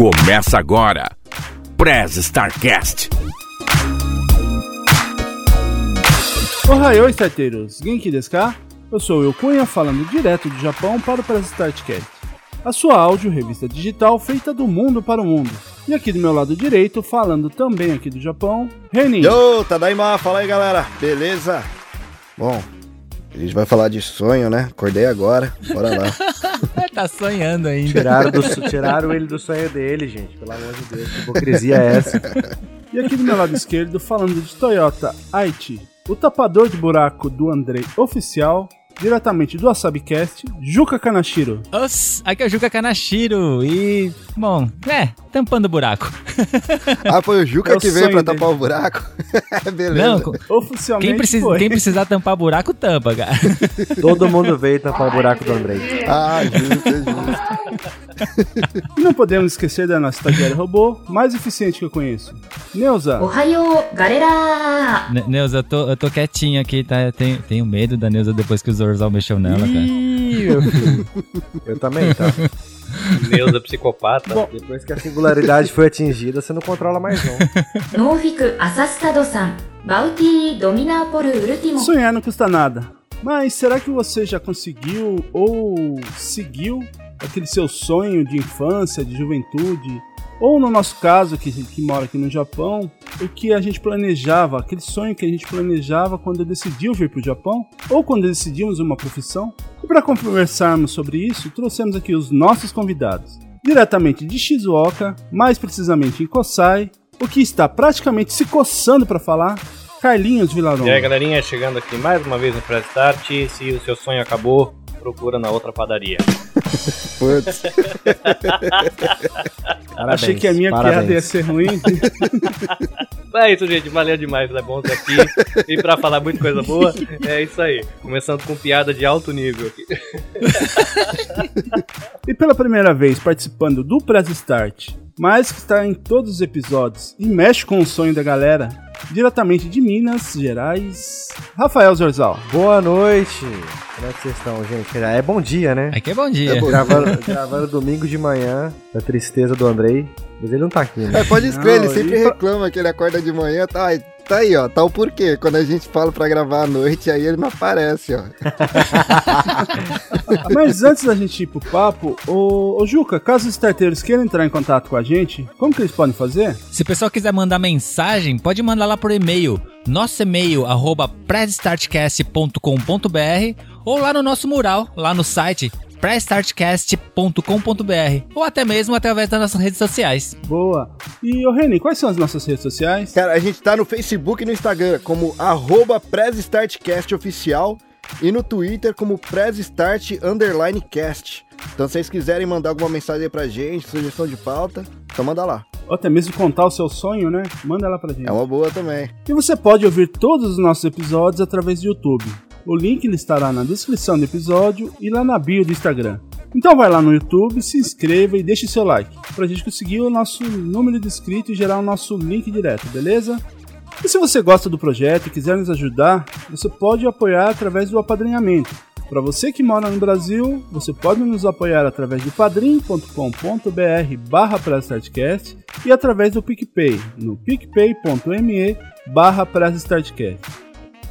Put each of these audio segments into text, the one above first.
Começa agora. Prez Starcast. Ohayou, starteiros! Genki desu ka? Eu sou o Cunha, falando direto do Japão para o Press Startcast. A sua áudio revista digital feita do mundo para o mundo. E aqui do meu lado direito, falando também aqui do Japão, Renin. Yo, Tadaima, fala aí galera, beleza? Bom, a gente vai falar de sonho, né? Acordei agora, bora lá. tá sonhando ainda. Tiraram, do, tiraram ele do sonho dele, gente. Pelo amor de Deus, que hipocrisia é essa? E aqui do meu lado esquerdo, falando de Toyota Aichi, o tapador de buraco do Andrei oficial, diretamente do Asabcast, Juca Kanashiro. Os, aqui é o Juca Kanashiro e, bom, é, tampando o buraco. Ah, foi o Juca é que o veio pra dele. o buraco? Beleza. Não, Oficialmente quem, precisa, foi. quem precisar tampar buraco, tampa, cara. Todo mundo veio tampar o buraco do André. Ah, justo, é justo. Não podemos esquecer da nossa estagiária robô mais eficiente que eu conheço. Neuza. Ohio, galera! Ne Neuza, eu tô, eu tô quietinho aqui, tá? Eu tenho, tenho medo da Neuza depois que os Mexeu nela, cara. Eu também, tá? Neuza é psicopata. Bom, depois que a singularidade foi atingida, você não controla mais não. Nofic Asastado-san, Bauti domina Ultimo. Sonhar não custa nada. Mas será que você já conseguiu ou seguiu aquele seu sonho de infância, de juventude, ou no nosso caso, que, que mora aqui no Japão, o que a gente planejava, aquele sonho que a gente planejava quando decidiu vir para o Japão? Ou quando decidimos uma profissão? E para conversarmos sobre isso, trouxemos aqui os nossos convidados. Diretamente de Shizuoka, mais precisamente em Kosai, o que está praticamente se coçando para falar, Carlinhos Vilaron. E aí, galerinha, chegando aqui mais uma vez no Press Start. Se o seu sonho acabou, procura na outra padaria. Putz. Parabéns, Achei que a minha parabéns. piada ia ser ruim. É isso, gente. Valeu demais. É bom estar aqui. e pra falar muita coisa boa, é isso aí. Começando com piada de alto nível aqui. e pela primeira vez participando do Press Start, mas que está em todos os episódios e mexe com o sonho da galera, diretamente de Minas Gerais, Rafael Zorzal. Boa noite. Como é que vocês estão, gente? É bom dia, né? Aqui é bom dia. É bom. Gravando, gravando domingo de manhã, da tristeza do Andrei. Mas ele não tá aqui, né? É, pode escrever, ele Não, sempre e- reclama que ele acorda de manhã, tá, tá aí, ó, tá o porquê. Quando a gente fala pra gravar à noite, aí ele não aparece, ó. Mas antes da gente ir pro papo, ô, ô Juca, caso os starteiros queiram entrar em contato com a gente, como que eles podem fazer? Se o pessoal quiser mandar mensagem, pode mandar lá por e-mail. Nosso e-mail, arroba prestartcast.com.br ou lá no nosso mural, lá no site prestartcast.com.br ou até mesmo através das nossas redes sociais. Boa. E, ô Reni, quais são as nossas redes sociais? Cara, a gente tá no Facebook e no Instagram como arroba Oficial e no Twitter como PressStart Underline Cast. Então se vocês quiserem mandar alguma mensagem aí pra gente, sugestão de pauta, então manda lá. Ou até mesmo contar o seu sonho, né? Manda lá pra gente. É uma boa também. E você pode ouvir todos os nossos episódios através do YouTube. O link ele estará na descrição do episódio e lá na bio do Instagram. Então vai lá no YouTube, se inscreva e deixe seu like, pra gente conseguir o nosso número de inscritos e gerar o nosso link direto, beleza? E se você gosta do projeto e quiser nos ajudar, você pode apoiar através do apadrinhamento. Para você que mora no Brasil, você pode nos apoiar através de padrim.com.br barra e através do PicPay, no picpay.me barra.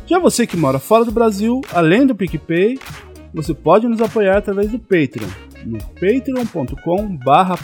Já você que mora fora do Brasil, além do PicPay, você pode nos apoiar através do Patreon, no patreon.com barra.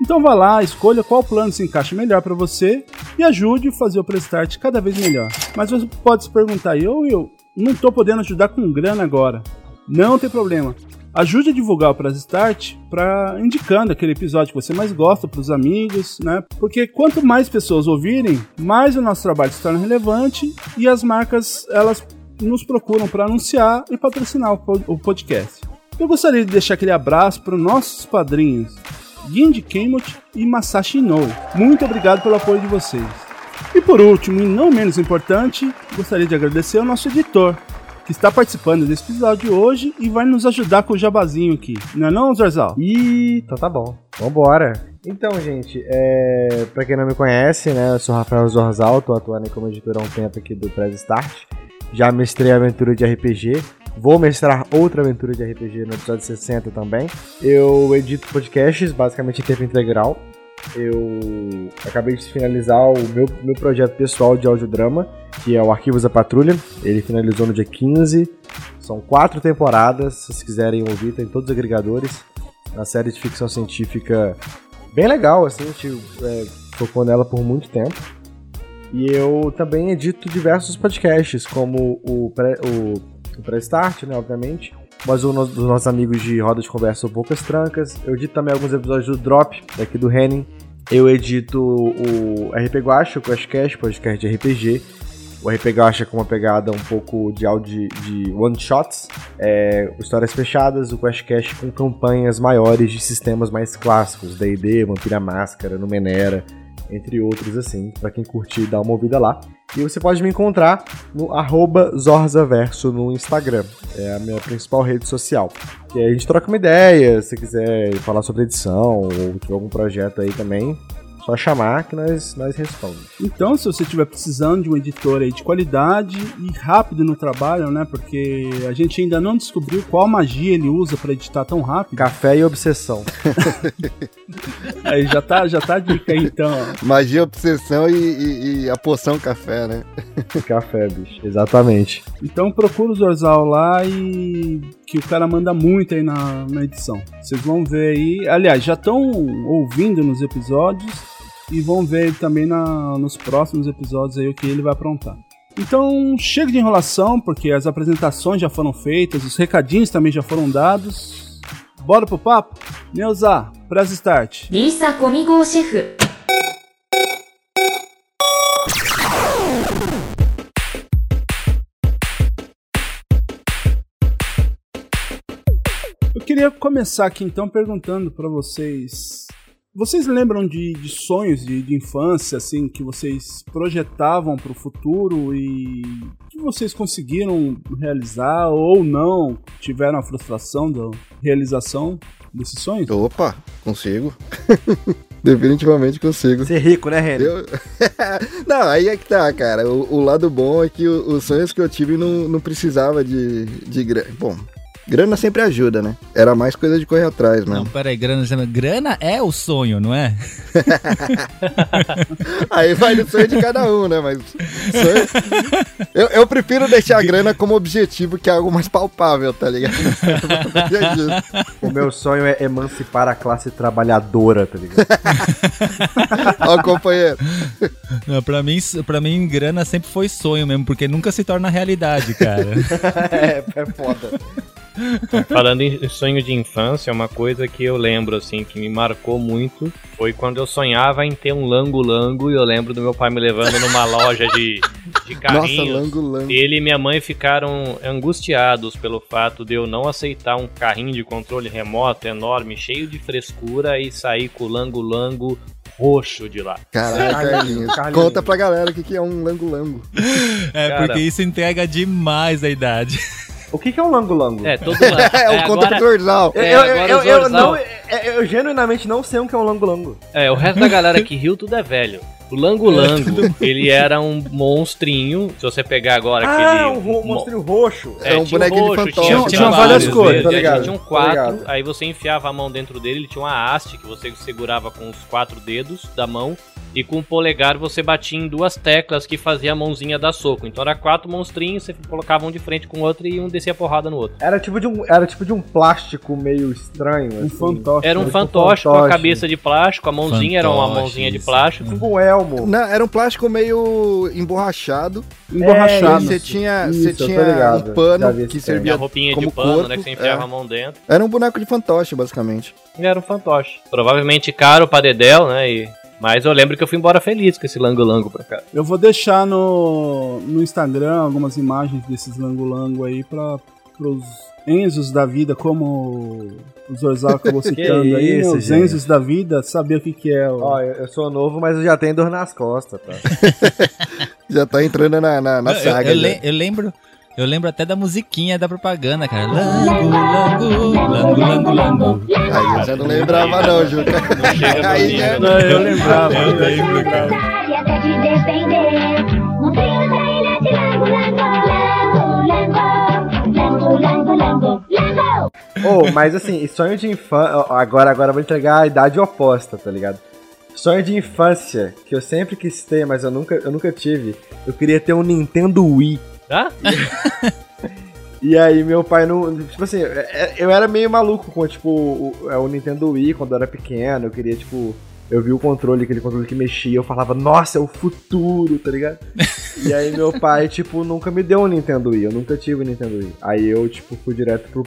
Então vá lá, escolha qual plano se encaixa melhor para você e ajude a fazer o Prestart cada vez melhor. Mas você pode se perguntar, eu, eu não estou podendo ajudar com grana agora. Não tem problema. Ajude a divulgar o Press Start para indicando aquele episódio que você mais gosta para os amigos, né? Porque quanto mais pessoas ouvirem, mais o nosso trabalho se torna relevante e as marcas elas nos procuram para anunciar e patrocinar o pod- o podcast. Eu gostaria de deixar aquele abraço para os nossos padrinhos, Ginji Kemot e Masashi Inoue. Muito obrigado pelo apoio de vocês. E por último, e não menos importante, gostaria de agradecer ao nosso editor, que está participando desse episódio hoje e vai nos ajudar com o jabazinho aqui. Não é não, Zorzal? Ih, então tá bom. Vambora. Então, gente, é... pra quem não me conhece, né, eu sou Rafael Zorzal, tô atuando como editor há um tempo aqui do Press Start. Já mestrei aventura de RPG Vou mestrar outra aventura de RPG no episódio 60 também. Eu edito podcasts, basicamente em tempo integral. Eu acabei de finalizar o meu, meu projeto pessoal de audiodrama, que é o Arquivos da Patrulha. Ele finalizou no dia 15. São quatro temporadas, se vocês quiserem ouvir, tem todos os agregadores. Uma série de ficção científica bem legal, assim, a gente é, focou nela por muito tempo. E eu também edito diversos podcasts, como o pré- o, o Pré-Start, né, obviamente. Mas no- dos nossos amigos de Roda de Conversa ou Poucas Trancas. Eu edito também alguns episódios do Drop, daqui do Henning. Eu edito o RP Guacha, o Questcast, podcast de RPG. O RP Guacha com uma pegada um pouco de áudio de, one-shots. É, histórias fechadas, o Questcast com campanhas maiores de sistemas mais clássicos. D&D, Vampira Máscara, Numenera, entre outros assim. Pra quem curtir, dá uma ouvida lá. E você pode me encontrar no arroba Zorzaverso no Instagram. É a minha principal rede social. E aí a gente troca uma ideia, se quiser falar sobre edição ou tiver algum projeto aí também, só chamar que nós, nós respondemos. Então, se você estiver precisando de um editor aí de qualidade e rápido no trabalho, né? Porque a gente ainda não descobriu qual magia ele usa pra editar tão rápido. Café e obsessão. Aí já tá, já tá a dica aí, então. ó. Magia, obsessão e, e- e a poção café, né? Café, bicho. Exatamente. Então procura o Zorzal lá e que o cara manda muito aí na, na edição. Vocês vão ver aí. Aliás, já estão ouvindo nos episódios e vamos ver também na, nos próximos episódios aí o que ele vai aprontar. Então chega de enrolação, porque as apresentações já foram feitas, os recadinhos também já foram dados. Bora pro papo? Neuza, press start. Lisa comigo, chefe. Eu queria começar aqui então perguntando para vocês vocês lembram de, de sonhos de, de infância, assim, que vocês projetavam pro futuro e que vocês conseguiram realizar ou não? Tiveram a frustração da realização desses sonhos? Opa, consigo. Definitivamente consigo. Ser rico, né, Renan? Eu... não, aí é que tá, cara. O, o lado bom é que o- os sonhos que eu tive não, não precisava de, de grana. Bom, grana sempre ajuda, né? Era mais coisa de correr atrás, Não, mano. peraí, grana, grana é o sonho, não é? Aí vai do sonho de cada um, né? Mas sonho... eu, eu prefiro deixar a grana como objetivo, que é algo mais palpável, tá ligado? O meu sonho é emancipar a classe trabalhadora, tá ligado? Ó, companheiro. Não, pra mim, pra mim, grana sempre foi sonho mesmo, porque nunca se torna realidade, cara. é, é foda. Falando em sonho de infância, uma coisa que eu lembro, assim, que me marcou muito foi quando eu sonhava em ter um lango-lango e eu lembro do meu pai me levando numa loja de, de Nossa, carrinhos. lango, lango. Ele e minha mãe ficaram angustiados pelo fato de eu não aceitar um carrinho de controle remoto enorme, cheio de frescura e sair com o lango-lango roxo de lá. Caralho, Carlinhos. Carlinhos. Conta pra galera o que, que é um lango-lango. É, Cara. porque isso entrega demais a idade. O que, que é um lango-lango? É, todo lá. É, o agora, pro dorsal. Eu, É, eu, eu, eu, Zorzal. não, eu, eu genuinamente não sei o que é um lango-lango. é, o resto da galera que riu tudo é velho. O Lango Lango, ele era um monstrinho. Se você pegar agora Ah, aquele. um mo- monstrinho roxo. É um tinha bonequinho de roxo, fantoche. Tinha, Tinha várias cores, tá aí ligado, Tinha um tá quatro, ligado. aí você enfiava a mão dentro dele, ele tinha uma haste que você segurava com os quatro dedos da mão. E com o polegar você batia em duas teclas que fazia a mãozinha dar soco. Então era quatro monstrinhos, você colocava um de frente com o outro e um descia porrada no outro. Era tipo de um, era tipo de um plástico meio estranho. Um assim. fantoche. Era um Tipo um fantoche com a fantoche. cabeça de plástico, a mãozinha era uma Fantoche, mãozinha de plástico. Tipo um Não, era um plástico meio emborrachado. Emborrachado. E você tinha, isso, você tinha ligado. um pano que servia a roupinha como de pano, corpo. né? Que você enfiava é. a mão dentro. Era um boneco de fantoche, basicamente. E era um fantoche. Provavelmente caro pra Dedel, né? E... Mas eu lembro que eu fui embora feliz com esse lango-lango pra cá. Eu vou deixar no, no Instagram algumas imagens desses lango-lango aí para os Enzos da vida, como o Zorzal acabou citando aí, né? isso, os gente. Enzos da vida, saber o que, que é. o- Ó, eu, eu sou novo, mas eu já tenho dor nas costas, tá? Já tá entrando na, na, na Eu- saga. eu, já. le- eu lembro. Eu lembro até da musiquinha da propaganda, cara. Lango, lango, lango, lango, lango. Aí eu já não lembrava não, Juca. Aí nível, Não, né? eu lembrava. Eu lembro, cara. Oh, mas assim, sonho de infância. Agora, agora eu vou entregar a idade oposta, tá ligado? Sonho de infância, que eu sempre quis ter, mas eu nunca, eu nunca tive. Eu queria ter um Nintendo Wii. Tá? E aí meu pai não. Tipo assim, é- eu era meio maluco com, tipo, o, é, o Nintendo Wii quando eu era pequeno. Eu queria, tipo. Eu vi o controle, aquele controle que mexia, eu falava, nossa, é o futuro, tá ligado? e aí meu pai, tipo, nunca me deu um Nintendo Wii, eu nunca tive um Nintendo Wii. Aí eu, tipo, fui direto pro,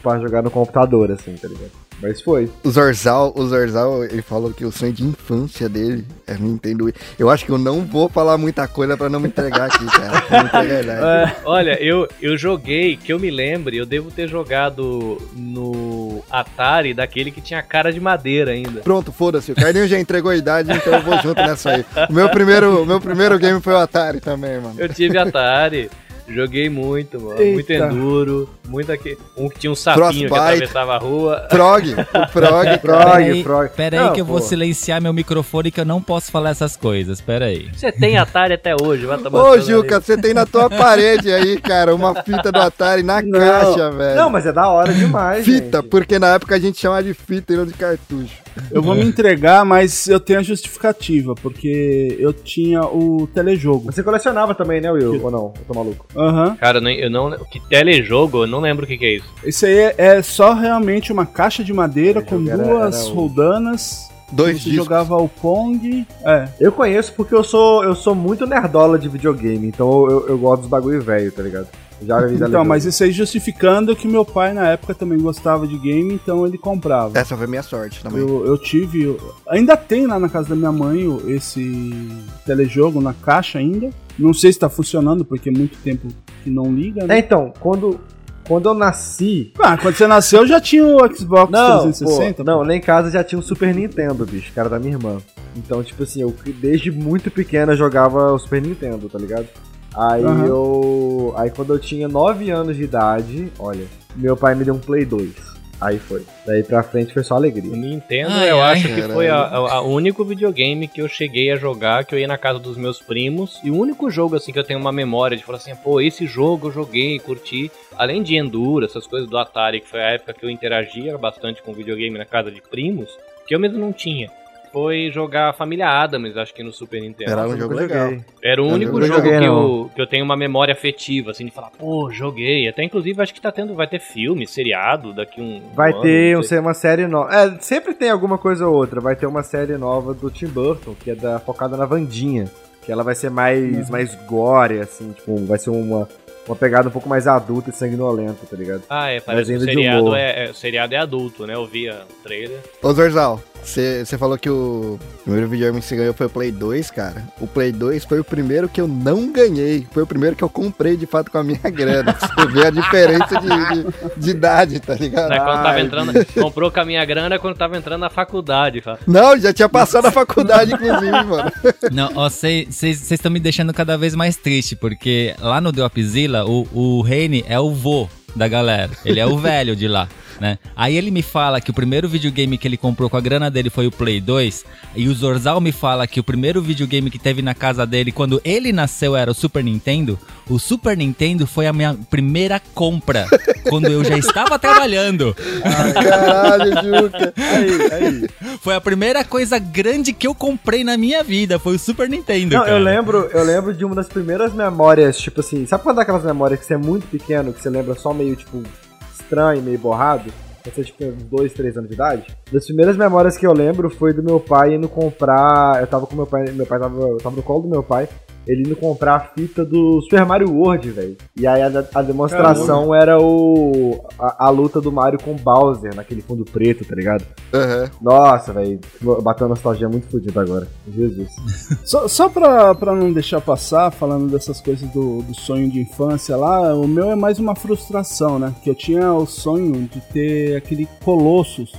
pra jogar no computador, assim, tá ligado? Mas foi. O Zorzal, o Zorzal, ele falou que o sonho de infância dele é Nintendo Wii. Eu acho que eu não vou falar muita coisa pra não me entregar aqui, cara. Pra não entregar a idade. Olha, eu, eu joguei, que eu me lembre, eu devo ter jogado no Atari, daquele que tinha cara de madeira ainda. Pronto, foda-se. O Carlinho já entregou a idade, então eu vou junto nessa aí. O meu primeiro, o meu primeiro game foi o Atari também, mano. Eu tive Atari. Joguei muito, mano. Muito Eita. enduro. Muito aqui. Um que tinha um sapinho que Frostbite. atravessava a rua. Frog, o Frog. Frog, Peraí, Frog. peraí Não, que eu vou pô. silenciar meu microfone que eu não posso falar essas coisas. Peraí. Você tem Atari até hoje, vai tomar Ô, Juca, você tem na tua parede aí, cara, uma fita do Atari na Não. caixa, velho. Não, mas é da hora demais. Fita, gente. porque na época a gente chamava de fita e não de cartucho. Eu vou me entregar, mas eu tenho a justificativa, porque eu tinha o telejogo. Você colecionava também, né, Will? Ou não? Eu tô maluco. Aham. Cara, eu não, eu não. Que telejogo, eu não lembro o que, que é isso. Esse aí é, é só realmente uma caixa de madeira com era- duas era o- roldanas. Dois Você discos. jogava o Pong. É. Eu conheço porque eu sou, eu sou muito nerdola de videogame, então eu, eu gosto dos bagulho velho, tá ligado? Já vi da Então, mas isso aí justificando que meu pai na época também gostava de game, então ele comprava. Essa foi minha sorte também. Eu, eu tive. eu- ainda tem lá na casa da minha mãe o- esse telejogo na caixa ainda. Não sei se tá funcionando, porque é muito tempo que não liga, É, né? então, quando, quando eu nasci. Ah, quando você nasceu já tinha o Xbox Não, 360. pô, não, lá em casa já tinha um Super Nintendo, bicho, cara da minha irmã. Então, tipo assim, eu desde muito pequena jogava o Super Nintendo, tá ligado? Aí Aham. eu. Aí quando eu tinha 9 anos de idade, olha, meu pai me deu um Play 2. Aí foi. Daí pra frente foi só O alegria. Nintendo, Ai, eu ai. acho que foi a único videogame que eu cheguei a jogar, que eu ia na casa dos meus primos. E o único jogo, assim, que eu tenho uma memória de falar assim, pô, esse jogo eu joguei, curti. Além de Enduro, essas coisas do Atari, que foi a época que eu interagia bastante com videogame na casa de primos, que eu mesmo não tinha. Foi jogar Família Adams, acho que no Super Nintendo. Era um jogo joguei. legal. Era o Eu único jogo joguei, que, eu, que eu tenho uma memória afetiva, assim, de falar, pô, joguei. Até inclusive acho que tá tendo, vai ter filme, seriado daqui um. Vai um ano, ter não um, uma série nova. É, sempre tem alguma coisa ou outra. Vai ter uma série nova do Tim Burton, que é da, focada na Vandinha. Que ela vai ser mais, mais gore, assim, tipo, vai ser uma, uma pegada um pouco mais adulta e sanguinolenta, tá ligado? Ah, é, parece que o seriado é, é- o seriado é adulto, né? Eu vi o trailer. Ô Zorzal, você falou que o primeiro videogame que você ganhou foi o Play 2, cara. O Play 2 foi o primeiro que eu não ganhei. Foi o primeiro que eu comprei de fato com a minha grana. Você vê a diferença de, de, de idade, tá ligado? Né, quando tava entrando, comprou com a minha grana quando tava entrando na faculdade. fala. Não, já tinha passado a faculdade, inclusive, mano. Não, ó, vocês estão me deixando cada vez mais triste, porque lá no Dropzilla, o, o Reine é o vô da galera. Ele é o velho de lá. Né? Aí ele me fala que o primeiro videogame que ele comprou com a grana dele foi o Play 2, e o Zorzal me fala que o primeiro videogame que teve na casa dele quando ele nasceu era o Super Nintendo. O Super Nintendo foi a minha primeira compra, quando eu já estava trabalhando. Caralho, Juca. Aí, aí. Foi a primeira coisa grande que eu comprei na minha vida, foi o Super Nintendo. Não, cara. eu lembro, eu lembro de uma das primeiras memórias, tipo assim, sabe quando é aquelas memórias que você é muito pequeno, que você lembra só meio, tipo, estranho, meio borrado? Quando você, tipo, uns 2, 3 anos de idade? Das primeiras memórias que eu lembro foi do meu pai indo comprar. Eu tava com meu pai, meu pai tava, eu tava no colo do meu pai, ele indo comprar a fita do Super Mario World, velho. E aí a, a demonstração era o. A, a luta do Mario com o Bowser, naquele fundo preto, tá ligado? Aham. Nossa, velho. Bateu a nostalgia muito fodida agora. Jesus. Só, só pra, pra não deixar passar, falando dessas coisas do, do sonho de infância lá, o meu é mais uma frustração, né? Que eu tinha o sonho de ter aquele Colossus.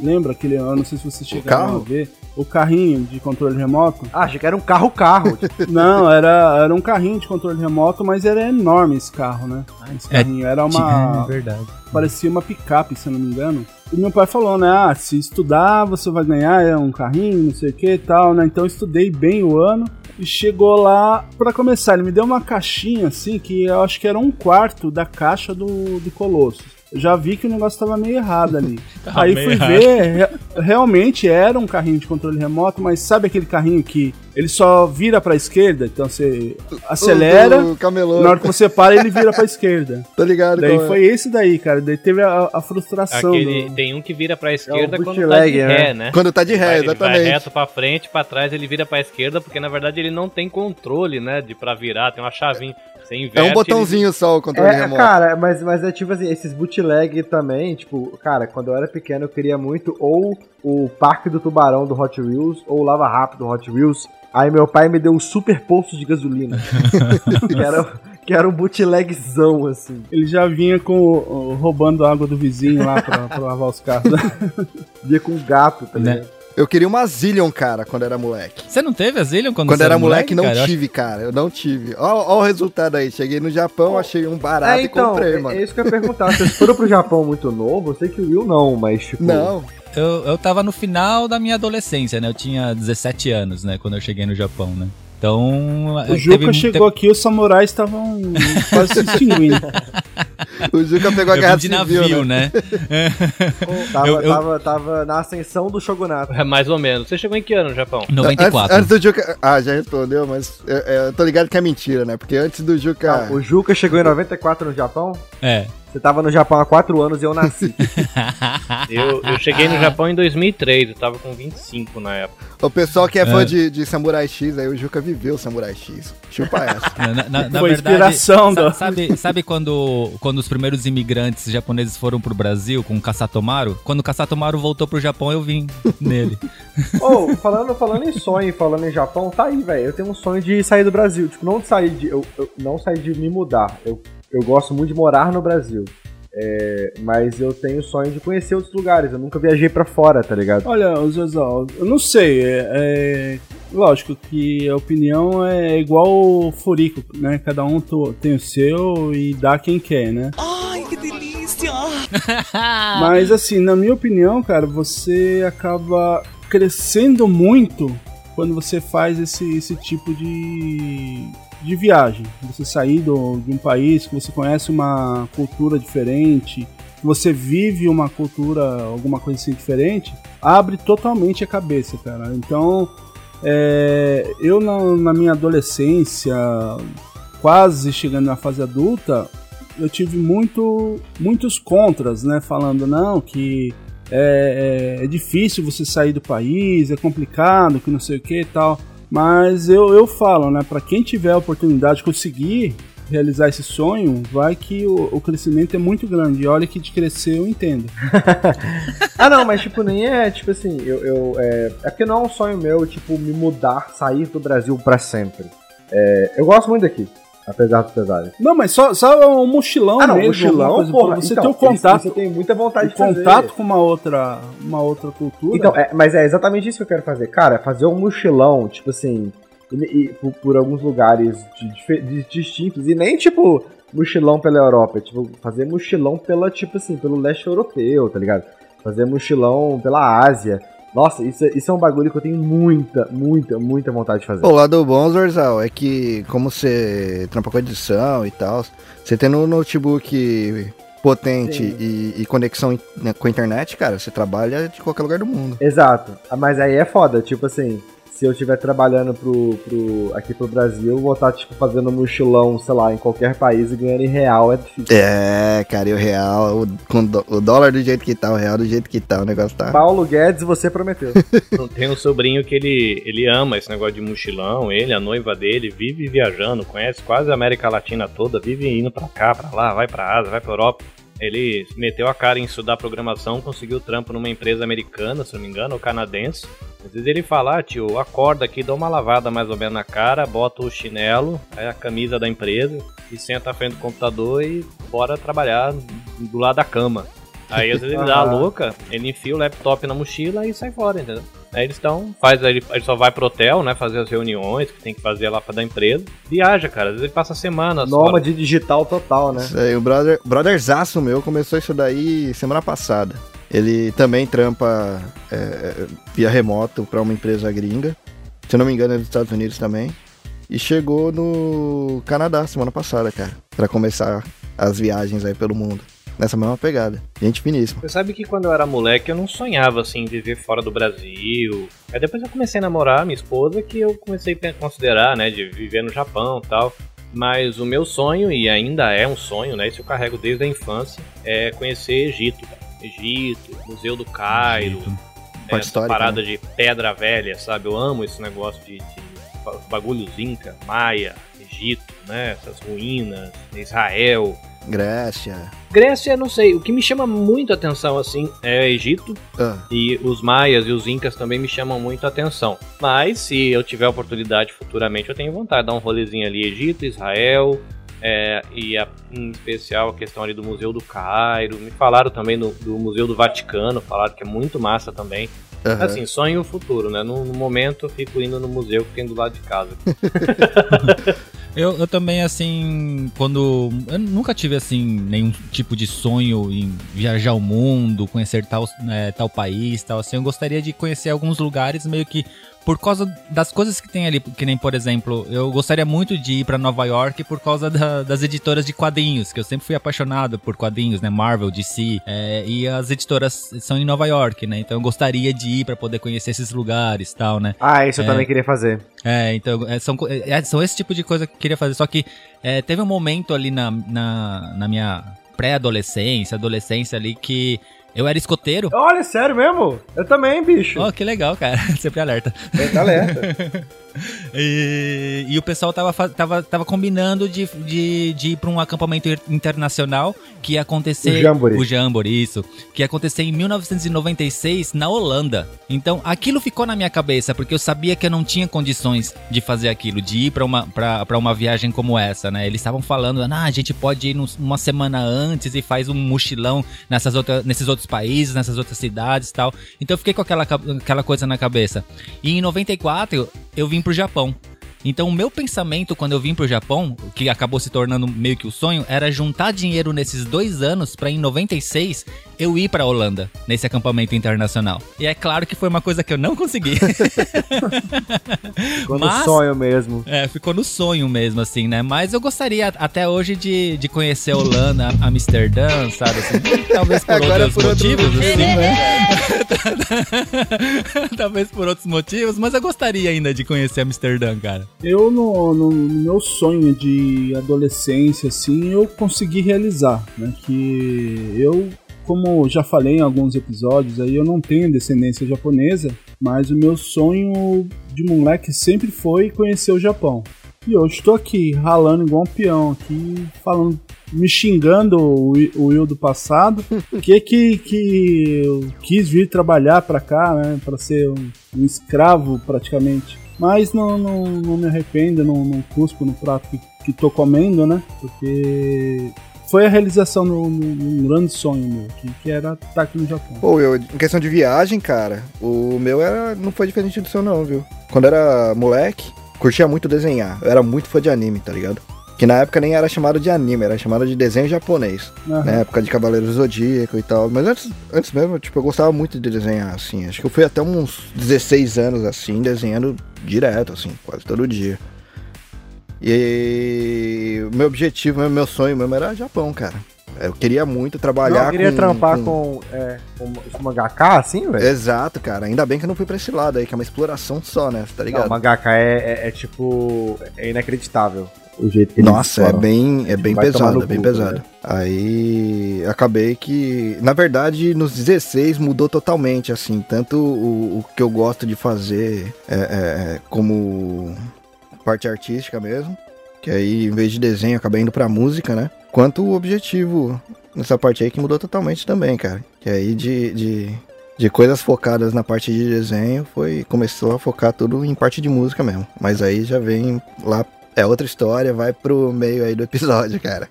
Lembra aquele? Eu não sei se você chegaram a ver. O carrinho de controle remoto. Ah, achei que era um carro-carro. tipo, Não, era, era um carrinho de controle remoto, mas era enorme esse carro, né? Esse É, carrinho era É uma. verdade. parecia uma picape, se eu não me engano. E meu pai falou, né? Ah, se estudar, você vai ganhar é um carrinho, não sei o que e tal, né? Então eu estudei bem o ano. E chegou lá, pra começar, ele me deu uma caixinha assim, que eu acho que era um quarto da caixa do, do Colossus. Eu já vi que o negócio tava meio errado ali. Tava Aí fui errado. ver, re- realmente era um carrinho de controle remoto, mas sabe aquele carrinho que ele só vira pra esquerda? Então você acelera, O, o camelô. na hora que você para ele vira pra esquerda. Tá ligado? Daí é? foi esse daí, cara. Daí teve a, a frustração. Aquele, do- tem um que vira pra esquerda quando tá de né? ré, né? Quando tá de ré, Vai- ele vai exatamente. reto pra frente, pra trás ele vira pra esquerda, porque na verdade ele não tem controle, né, de pra virar, tem uma chavinha. Inverte, É um ele- botãozinho só o controle É, remoto. cara, mas, mas é tipo assim, esses bootleg também, tipo, cara, quando eu era pequeno eu queria muito ou o Parque do Tubarão do Hot Wheels ou o Lava Rápido do Hot Wheels. Aí meu pai me deu um super posto de gasolina. que, era, que era um bootlegzão, assim. Ele já vinha com o- o- roubando a água do vizinho lá pra, pra lavar os carros. Via com gato, tá Né? Eu queria uma Zillion, cara, quando era moleque. Você não teve a Zillion quando, Quando você era moleque, não cara? Eu acho- tive, cara. Eu não tive. Ó, ó o resultado aí. Cheguei no Japão, achei um barato É, então, e comprei, é, mano. é isso que eu ia perguntar. Vocês foram pro Japão muito novo? Eu sei que o Will não, mas tipo. Não, Eu, eu tava no final da minha adolescência, né? Eu tinha 17 anos, né? Quando eu cheguei no Japão, né? Então. O Juca chegou aqui, os samurais estavam quase se extinguindo. O Juca pegou a Eu guerra de civil, navio, né? né? Tava, Eu- eu- Tava, tava na ascensão do Shogunato. É, mais ou menos. Você chegou em que ano no Japão? 94. Antes, antes do Juca... Ah, já respondeu, mas eu, eu tô ligado que é mentira, né? Porque antes do Juca... Ah, o Juca chegou em 94 no Japão? É. Você tava no Japão há 4 anos e eu nasci. Eu, eu cheguei no Japão em 2003, eu tava com 25 na época. O pessoal que é fã É. de, de Samurai X, aí o Juca viveu Samurai X. Chupa essa. Na, na- na Foi verdade, inspiração sa- do- sabe, sabe quando, quando os primeiros imigrantes japoneses foram pro Brasil com o Kasatomaru? Quando o Kasatomaru voltou pro Japão, eu vim nele. Ô, falando, falando em sonho, falando em Japão, tá aí, velho. Eu tenho um sonho de sair do Brasil. Tipo, não de sair de. Eu, eu- não sair de me mudar. Eu, eu gosto muito de morar no Brasil. É, mas eu tenho o sonho de conhecer outros lugares. Eu nunca viajei pra fora, tá ligado? Olha, Zezal, eu não sei, é, é- lógico que a opinião é igual o furico, né? Cada um tem o seu e dá quem quer, né? Ai, que delícia! Mas assim, na minha opinião, cara, você acaba crescendo muito quando você faz esse, esse tipo de, de viagem. Você sair do, de um país que você conhece uma cultura diferente, você vive uma cultura, alguma coisa assim diferente, abre totalmente a cabeça, cara. Então, é, eu na, na minha adolescência, quase chegando na fase adulta, eu tive muito, muitos contras, né? Falando, não, que é, é- é difícil você sair do país, é complicado, que não sei o que e tal. Mas eu, eu falo, né? Pra quem tiver a oportunidade de conseguir realizar esse sonho, vai que o, o crescimento é muito grande. E olha que de crescer eu entendo. Ah, não, mas tipo, nem é, tipo assim, eu, eu é, é porque não é um sonho meu, tipo, me mudar, sair do Brasil pra sempre. É, eu gosto muito daqui, apesar dos pesares. Não, mas só, só um mochilão Ah, não, mesmo. mochilão, coisa, porra, você então, isso- contato, eu tenho muita vontade de fazer. contato com uma outra, uma outra cultura. Então, é, mas é exatamente isso que eu quero fazer. Cara, fazer um mochilão, tipo assim, e, e por, por alguns lugares de, de- distintos, e nem tipo mochilão pela Europa, é, tipo, fazer mochilão pela, tipo assim, pelo leste europeu, tá ligado? Fazer mochilão pela Ásia. Nossa, isso, é- isso é um bagulho que eu tenho muita, muita, muita vontade de fazer. O lado bom, Zorzal, é que como você trampa com edição e tal, você tendo um notebook potente e, e conexão né, com a internet, cara, você trabalha de qualquer lugar do mundo. Exato. Ah, Mas aí é foda, tipo assim, se eu estiver trabalhando pro, pro, aqui pro Brasil, vou estar, tipo, fazendo mochilão, sei lá, em qualquer país e ganhando em real, é difícil. É, cara, e o real, o, com do- o dólar do jeito que tá, o real do jeito que tá, o negócio tá. Paulo Guedes, você prometeu. Tem um sobrinho que ele, ele ama esse negócio de mochilão, ele, a noiva dele, vive viajando, conhece quase a América Latina toda, vive indo pra cá, pra lá, vai pra Ásia, vai pra Europa. Ele meteu a cara em estudar programação, conseguiu trampo numa empresa americana, se não me engano, ou canadense. Às vezes ele fala, ah, tio, acorda aqui, dá uma lavada mais ou menos na cara, bota o chinelo, a camisa da empresa, e senta à frente do computador e bora trabalhar do lado da cama. Aí às vezes ele dá a Aham. louca, ele enfia o laptop na mochila e sai fora, entendeu? Aí eles estão, faz, aí ele, ele só vai pro hotel, né, fazer as reuniões que tem que fazer lá pra da empresa. Viaja, cara, às vezes ele passa semanas fora. Nômade digital total, né? Isso aí, o brother, brotherzaço meu começou isso daí semana passada. Ele também trampa é, via remoto pra uma empresa gringa. Se eu não me engano, é dos Estados Unidos também. E chegou no Canadá semana passada, cara. Pra começar as viagens aí pelo mundo. Nessa mesma pegada. Gente finíssima. Você sabe que quando eu era moleque eu não sonhava assim em viver fora do Brasil. Aí depois eu comecei a namorar minha esposa que eu comecei a considerar, né, de viver no Japão, tal. Mas o meu sonho e ainda é um sonho, né, isso eu carrego desde a infância, é conhecer Egito. Cara. Egito, Museu do Cairo, Egito. né, histórica, parada de pedra velha, sabe? Eu amo esse negócio de, de ba- bagulhos Inca, Maia, Egito, né? Essas ruínas, Israel. Grécia. Grécia, não sei. O que me chama muito a atenção, assim, é Egito. Ah, E os maias e os incas também me chamam muito a atenção. Mas, se eu tiver oportunidade futuramente, eu tenho vontade de dar um rolezinho ali. Egito, Israel, é, e a- em especial a questão ali do Museu do Cairo. Me falaram também do, do Museu do Vaticano, falaram que é muito massa também. aham. Assim, sonho o futuro, né? No, no momento eu fico indo no museu que tem do lado de casa. Eu, eu também, assim, quando. Eu nunca tive, assim, nenhum tipo de sonho em viajar o mundo, conhecer tal, né, tal país, tal, assim. Eu gostaria de conhecer alguns lugares meio que por causa das coisas que tem ali. Que nem, por exemplo, eu gostaria muito de ir pra Nova York por causa da- das editoras de quadrinhos, que eu sempre fui apaixonado por quadrinhos, né? Marvel, DC. é, e as editoras são em Nova York, né? Então eu gostaria de ir pra poder conhecer esses lugares tal, né? Ah, isso eu É. também queria fazer. É, então, é, são, co- é, são esse tipo de coisa que eu queria fazer. Só que é, teve um momento ali na, na, na minha pré-adolescência, adolescência ali, que eu era escoteiro. Olha, sério mesmo? Eu também, bicho. Oh, que legal, cara. Sempre alerta. Tá alerta. E, e o pessoal tava, tava, tava combinando de, de, de ir pra um acampamento internacional que ia acontecer. O Jamboree. O Jamboree, isso. Que ia acontecer em 1996 na Holanda. Então aquilo ficou na minha cabeça, porque eu sabia que eu não tinha condições de fazer aquilo, de ir pra uma, pra, pra uma viagem como essa, né? Eles estavam falando, ah, a gente pode ir num- uma semana antes e faz um mochilão nessas outra, nesses outros países, nessas outras cidades e tal. Então eu fiquei com aquela, aquela coisa na cabeça. E em 94 eu vim pro Japão. Então o meu pensamento quando eu vim pro Japão, que acabou se tornando meio que o sonho, era juntar dinheiro nesses dois anos pra em 96 eu ir pra Holanda, nesse acampamento internacional. E é claro que foi uma coisa que eu não consegui. Quando Mas- sonho mesmo. É, ficou no sonho mesmo, assim, né? Mas eu gostaria até hoje de, de conhecer a Holanda, Amsterdã, sabe? Assim, talvez por Agora outros por motivos, motivos, assim, né? talvez por outros motivos, mas eu gostaria ainda de conhecer Amsterdã, cara. Eu, no, no- no meu sonho de adolescência, assim, eu consegui realizar, né? Que eu, como já falei em alguns episódios aí, eu não tenho descendência japonesa, mas o meu sonho de moleque sempre foi conhecer o Japão. E hoje estou aqui, ralando igual um peão, aqui, falando, me xingando o, o Will do passado, que que, que eu quis vir trabalhar pra cá, né, pra ser um, um escravo praticamente. Mas não, não, não me arrependo, não, não cuspo no prato que, que tô comendo, né, porque foi a realização de um- grande sonho meu, que, que era estar aqui no Japão. Pô, eu, em questão de viagem, cara, o meu era, não foi diferente do seu não, viu? Quando era moleque, curtia muito desenhar. Eu era muito fã de anime, tá ligado? Que na época nem era chamado de anime, era chamado de desenho japonês. Aham. Na época de Cavaleiro do Zodíaco e tal. Mas antes, antes mesmo, tipo, eu gostava muito de desenhar, assim. Acho que eu fui até uns 16 anos, assim, desenhando direto, assim, quase todo dia. E o meu objetivo, meu sonho mesmo era Japão, cara. Eu queria muito trabalhar eu queria com... trampar com- com, é, com, mangaká, assim, velho? Exato, cara. Ainda bem que eu não fui pra esse lado aí, que é uma exploração só, né? Tá Não, ligado? mangaká é, é, é, tipo. É inacreditável. O jeito que eles Nossa, é bem, é bem pesado, é bem pesado. né? Aí acabei que, na verdade, nos 16 mudou totalmente, assim, tanto o, o que eu gosto de fazer é, é, é, como parte artística mesmo, que aí em vez de desenho acabei indo pra música, né? Quanto o objetivo nessa parte aí que mudou totalmente também, cara. Que aí de, de, de coisas focadas na parte de desenho foi começou a focar tudo em parte de música mesmo. Mas aí já vem lá é outra história, vai pro meio aí do episódio, cara.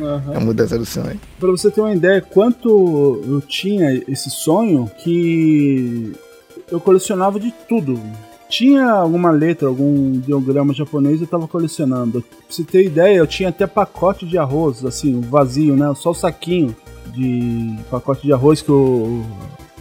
Aham. A mudança do sonho. Pra você ter uma ideia quanto eu tinha esse sonho que eu colecionava de tudo. Tinha alguma letra, algum ideograma japonês, eu tava colecionando. Pra você ter ideia, eu tinha até pacote de arroz, assim, vazio, né? Só o saquinho de pacote de arroz que o-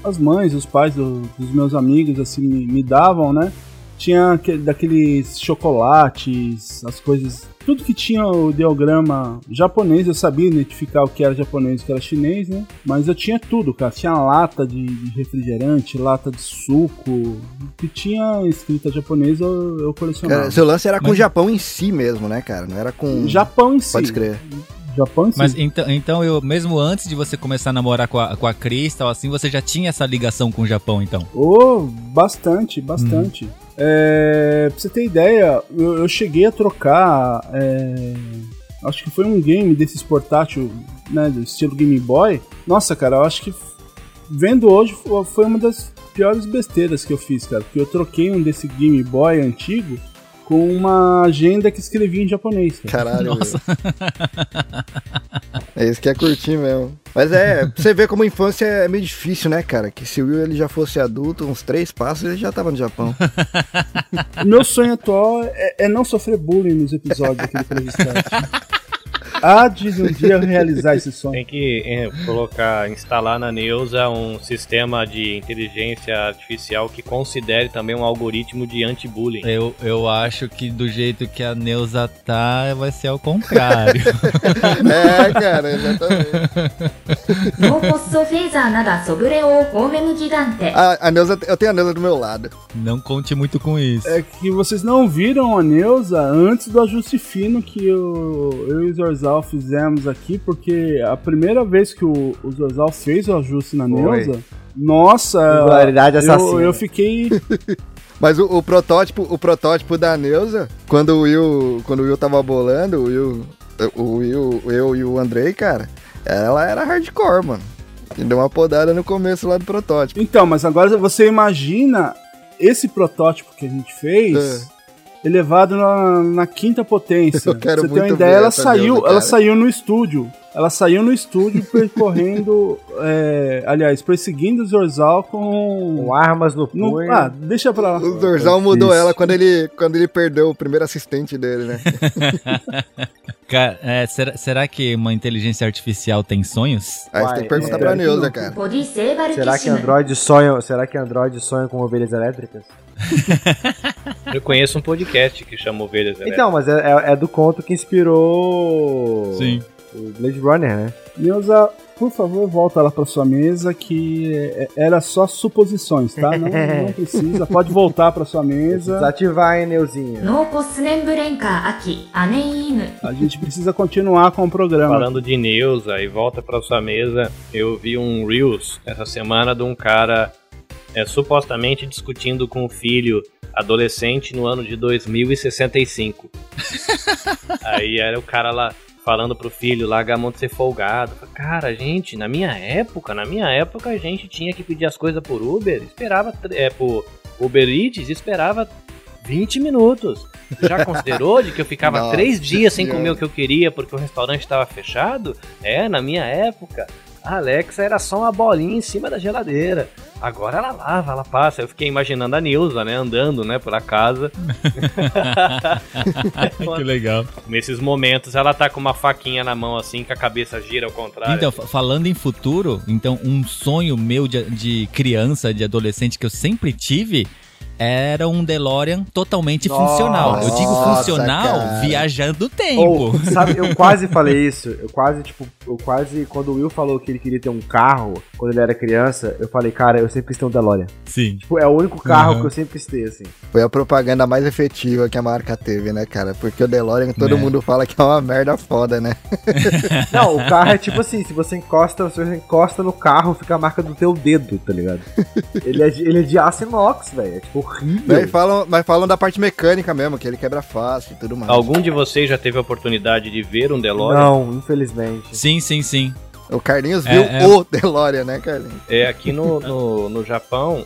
as mães, os pais do- dos meus amigos, assim, me, me davam, né? Tinha aquele- daqueles chocolates, as coisas tudo que tinha o ideograma japonês, eu sabia identificar o que era japonês e o que era chinês, né? Mas eu tinha tudo, cara. Tinha lata de, refrigerante, lata de suco. O que tinha escrita japonês eu, eu colecionava. Cara, seu lance era com Mas- o Japão em si mesmo, né, cara? Não era com. Japão em si. Pode escrever. Japão em si. Mas então, então eu, mesmo antes de você começar a namorar com a, com a Crystal, assim, você já tinha essa ligação com o Japão, então? Oh, bastante, bastante. Hum. É, pra você ter ideia, eu, eu cheguei a trocar. é, acho que foi um game desses portátil, né? Do estilo Game Boy. Nossa, cara, eu acho que vendo hoje fo- foi uma das piores besteiras que eu fiz, cara. Porque eu troquei um desse Game Boy antigo com uma agenda que escrevia em japonês, cara. Caralho. Nossa. É isso que é curtir mesmo. Mas é, pra você ver como a infância é meio difícil, né, cara? Que se o Will ele já fosse adulto, uns três passos, ele já tava no Japão. Meu sonho atual é, é não sofrer bullying nos episódios aqui do Crazy. Há de um dia realizar esse sonho. Tem que é, colocar, instalar na Neusa um sistema de inteligência artificial que considere também um algoritmo de anti-bullying. Eu, eu acho que do jeito que a Neusa tá, vai ser ao contrário. é, cara, exatamente. Não posso fazer nada sobre o homem gigante. A, a Neuza, eu tenho a Neuza do meu lado. Não conte muito com isso. É que vocês não viram a Neuza antes do ajuste fino que eu, eu e o Zorzal fizemos aqui, porque a primeira vez que o, o Zorzal fez o ajuste na Foi. Neuza, nossa, eu, eu fiquei. Mas o, o protótipo, o protótipo da Neuza, quando o Will, quando o Will tava bolando, o Will, o Will, eu e o Andrei, cara, ela era hardcore, mano. E deu uma podada no começo lá do protótipo. Então, mas agora você imagina esse protótipo que a gente fez elevado na, na quinta potência. Eu quero Você muito uma ideia, ela saiu, deusa, ela saiu no estúdio. Ela saiu no estúdio percorrendo, é, aliás, perseguindo o Zorzal com... com armas no punho. No... Ah, deixa pra lá. O Zorzal mudou ela quando ele, quando ele perdeu o primeiro assistente dele, né? Cara, é, será, será, que uma inteligência artificial tem sonhos? Aí você tem que perguntar é, pra Neuza, é. cara. Será que Android sonha, será que Android sonha com ovelhas elétricas? Eu conheço um podcast que chama Ovelhas Elétricas. Então, mas é, é, é do conto que inspirou. Sim. O Blade Runner, né? Neuza, por favor, volta lá pra sua mesa, que é, é, era só suposições, tá? Não, não precisa, pode voltar pra sua mesa. Desativar a Enelzinha. A gente precisa continuar com o programa. Falando de Neuza e volta pra sua mesa, eu vi um Reels essa semana de um cara é, supostamente discutindo com o filho adolescente no ano de 2065. Aí era o cara lá falando pro filho, mão de ser folgado. Cara, gente, na minha época, na minha época a gente tinha que pedir as coisas por Uber, esperava é, por Uber Eats, esperava 20 minutos. Já considerou de que eu ficava Nossa três dias sem comer o que eu queria porque o restaurante estava fechado? É, na minha época, a Alexa era só uma bolinha em cima da geladeira. Agora ela lava, ela passa. Eu fiquei imaginando a Nilza, né, andando, né, pela casa. que legal. Nesses momentos ela tá com uma faquinha na mão assim, que a cabeça gira ao contrário. Então, fa- falando em futuro, então um sonho meu de, de criança, de adolescente que eu sempre tive era um DeLorean totalmente Nossa, funcional. Eu digo funcional cara. viajando o tempo. Ou, sabe, eu quase falei isso. Eu quase, tipo, eu quase, quando o Will falou que ele queria ter um carro quando ele era criança, eu falei, cara, eu sempre quis ter um DeLorean. Sim. Tipo, é o único carro Uhum. que eu sempre quis ter, assim. Foi a propaganda mais efetiva que a marca teve, né, cara? Porque o DeLorean todo Né. mundo fala que é uma merda foda, né? Não, o carro é tipo assim, se você encosta, se você encosta no carro, fica a marca do teu dedo, tá ligado? ele, é de, ele é de aço inox, velho. É tipo horrível. Mas falam, mas falam da parte mecânica mesmo, que ele quebra fácil e tudo mais. Algum de vocês já teve a oportunidade de ver um DeLorean? Não, infelizmente. Sim, sim, sim. O Carlinhos É, viu é. o DeLorean, né, Carlinhos? É, aqui no, no, no Japão,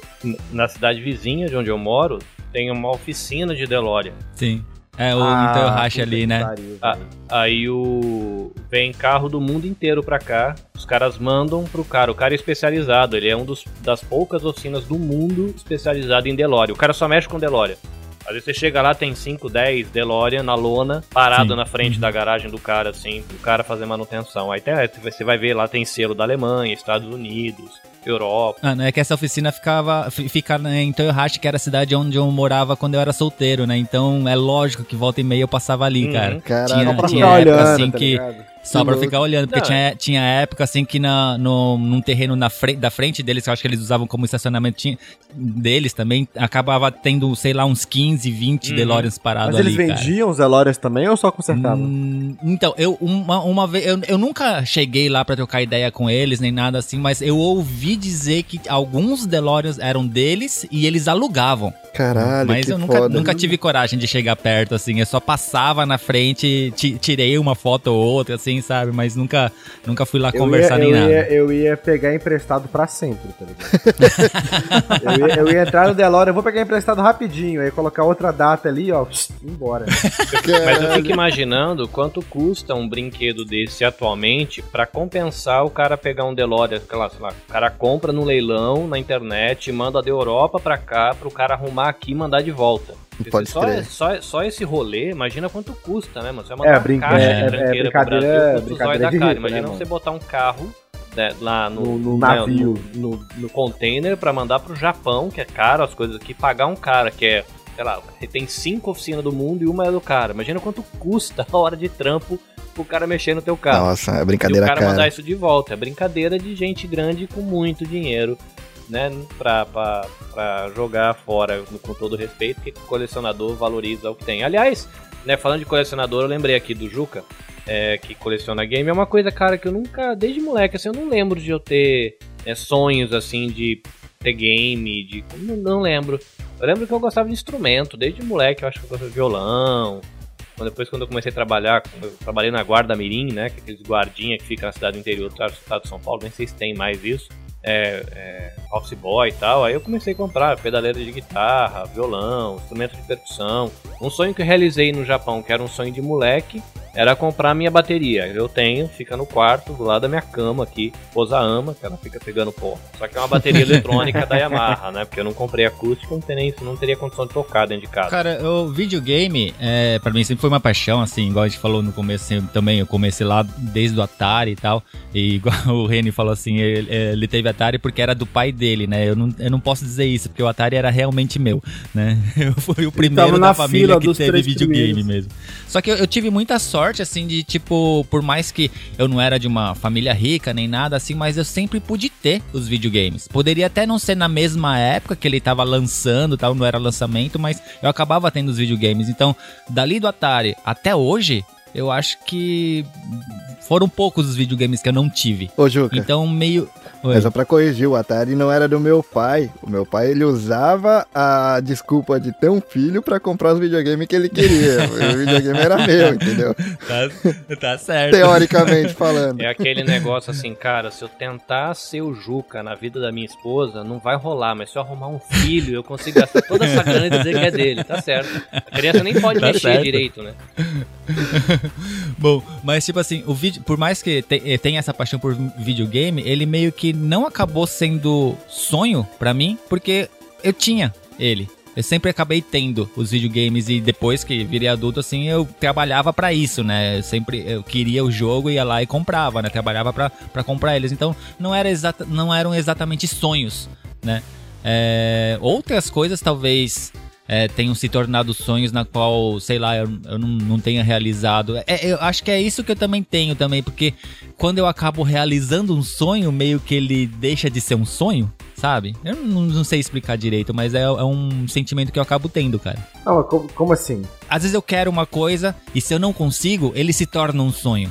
na cidade vizinha de onde eu moro, tem uma oficina de DeLorean. Sim. É o Ah, Nintendo Racha ali, né? pariu, Ah. Aí o vem carro do mundo inteiro pra cá. Os caras mandam pro cara. O cara é especializado. Ele é um dos, das poucas oficinas do mundo especializado em DeLorean. O cara só mexe com DeLorean. Às vezes você chega lá, tem 5, 10 DeLorean na lona, parado Sim. na frente Uhum. da garagem do cara, assim, pro cara fazer manutenção. Aí tem- você vai ver lá, tem selo da Alemanha, Estados Unidos. Europa. Ah, não é que essa oficina ficava fi- fica né, em Toyohashi, que era a cidade onde eu morava quando eu era solteiro, né? Então é lógico que volta e meia eu passava ali, Uhum. cara. Caralho, tinha pra tinha ficar época olhando, assim tá que ligado? só louco. ficar olhando, porque Não, tinha, tinha época assim que na, no, num terreno na frente, da frente deles, que eu acho que eles usavam como estacionamento tinha, deles também, acabava tendo, sei lá, uns 15, 20 Uhum. DeLoreans parados Mas ali, eles cara. vendiam os Elórias também ou só consertavam? Hum, então, eu uma, uma vez. Eu, eu nunca cheguei lá pra trocar ideia com eles, nem nada assim, mas eu ouvi dizer que alguns DeLoreans eram deles e eles alugavam. Caralho, mas que eu nunca, foda. nunca tive coragem de chegar perto, assim. Eu só passava na frente, ti- tirei uma foto ou outra, assim, sabe? Mas nunca, nunca fui lá Eu conversar ia, nem eu nada. Ia, eu ia pegar emprestado pra sempre, tá ligado? eu, ia, eu ia entrar no Delore, eu vou pegar emprestado rapidinho, aí colocar outra data ali, ó, pss, embora. Mas eu fico imaginando quanto custa um brinquedo desse atualmente pra compensar o cara pegar um DeLorean, sei lá, sei lá, o cara compra no leilão na internet, manda da Europa pra cá pro cara arrumar aqui e mandar de volta. Pode só, crer. só, só esse rolê, imagina quanto custa, né, mano? Você vai É, mandar brin- uma caixa é- de é- é tranqueira pro brincadeira- Brasil, custa o brincadeira zóio da de cara. rico, né, Imagina mano? você botar um carro né, lá no, No- no né, navio. no, no- no container pra mandar pro Japão, que é caro as coisas aqui, pagar um cara que é, sei lá, tem cinco oficinas do mundo e uma é do cara. Imagina quanto custa a hora de trampo pro cara mexer no teu carro. Nossa, é e o brincadeira cara cara. mandar isso de volta. É brincadeira de gente grande com muito dinheiro, né? Pra, pra, pra jogar fora, com todo respeito, porque colecionador valoriza o que tem. Aliás, né, falando de colecionador, eu lembrei aqui do Juca, é, que coleciona game. É uma coisa, cara, que eu nunca, desde moleque, assim, eu não lembro de eu ter né, sonhos, assim, de ter game, de. Não, não lembro. Eu lembro que eu gostava de instrumento, desde moleque, eu acho que eu gostava de violão. Depois, quando eu comecei a trabalhar, eu trabalhei na Guarda Mirim, né? Que é aqueles guardinha que fica na cidade do interior do estado de São Paulo, nem sei se tem mais isso. É, é, office boy e tal. Aí eu comecei a comprar pedaleira de guitarra, violão, instrumento de percussão. Um sonho que eu realizei no Japão, que era um sonho de moleque, era comprar minha bateria. Eu tenho, fica no quarto, do lado da minha cama aqui, esposa ama, que ela fica pegando pó. Só que é uma bateria eletrônica da Yamaha, né? Porque eu não comprei acústica, não, teria, não teria condição de tocar dentro de casa. Cara, o videogame, é, pra mim sempre foi uma paixão, assim, igual a gente falou no começo assim, também. Eu comecei lá desde o Atari e tal. E igual o Reni falou assim, ele, ele teve Atari porque era do pai dele, né? Eu não, eu não posso dizer isso, porque o Atari era realmente meu, né? Eu fui o primeiro da família que teve videogame primeiros. mesmo. Só que eu, eu tive muita sorte, assim, de tipo, por mais que eu não era de uma família rica nem nada assim, mas eu sempre pude ter os videogames. Poderia até não ser na mesma época que ele tava lançando, tal, não era lançamento, mas eu acabava tendo os videogames. Então, dali do Atari até hoje, eu acho que foram poucos os videogames que eu não tive. Ô, Juca, Então, meio. Oi. mas só pra corrigir, o Atari não era do meu pai. O meu pai, ele usava a desculpa de ter um filho pra comprar os videogames que ele queria. o videogame era meu, entendeu? Tá, tá certo. Teoricamente falando. É aquele negócio assim, cara, se eu tentar ser o Juca na vida da minha esposa, não vai rolar, mas se eu arrumar um filho, eu consigo gastar toda essa grana e dizer que é dele, tá certo. A criança nem pode Tá mexer certo. direito, né? Bom, mas tipo assim, o vídeo, por mais que te- eh, tenha essa paixão por videogame, ele meio que não acabou sendo sonho pra mim, porque eu tinha ele. Eu sempre acabei tendo os videogames e depois que virei adulto, assim, eu trabalhava pra isso, né? Eu sempre eu queria o jogo, ia lá e comprava, né? Trabalhava pra comprar eles. Então, não, era exata, não eram exatamente sonhos, né? É, outras coisas talvez é, tenham se tornado sonhos na qual, sei lá, eu, eu não, não tenha realizado. É, eu acho que é isso que eu também tenho também, porque quando eu acabo realizando um sonho, meio que ele deixa de ser um sonho, sabe? Eu não, não sei explicar direito, mas é, é um sentimento que eu acabo tendo, cara. Não, mas como, como assim? Às vezes eu quero uma coisa e se eu não consigo, ele se torna um sonho.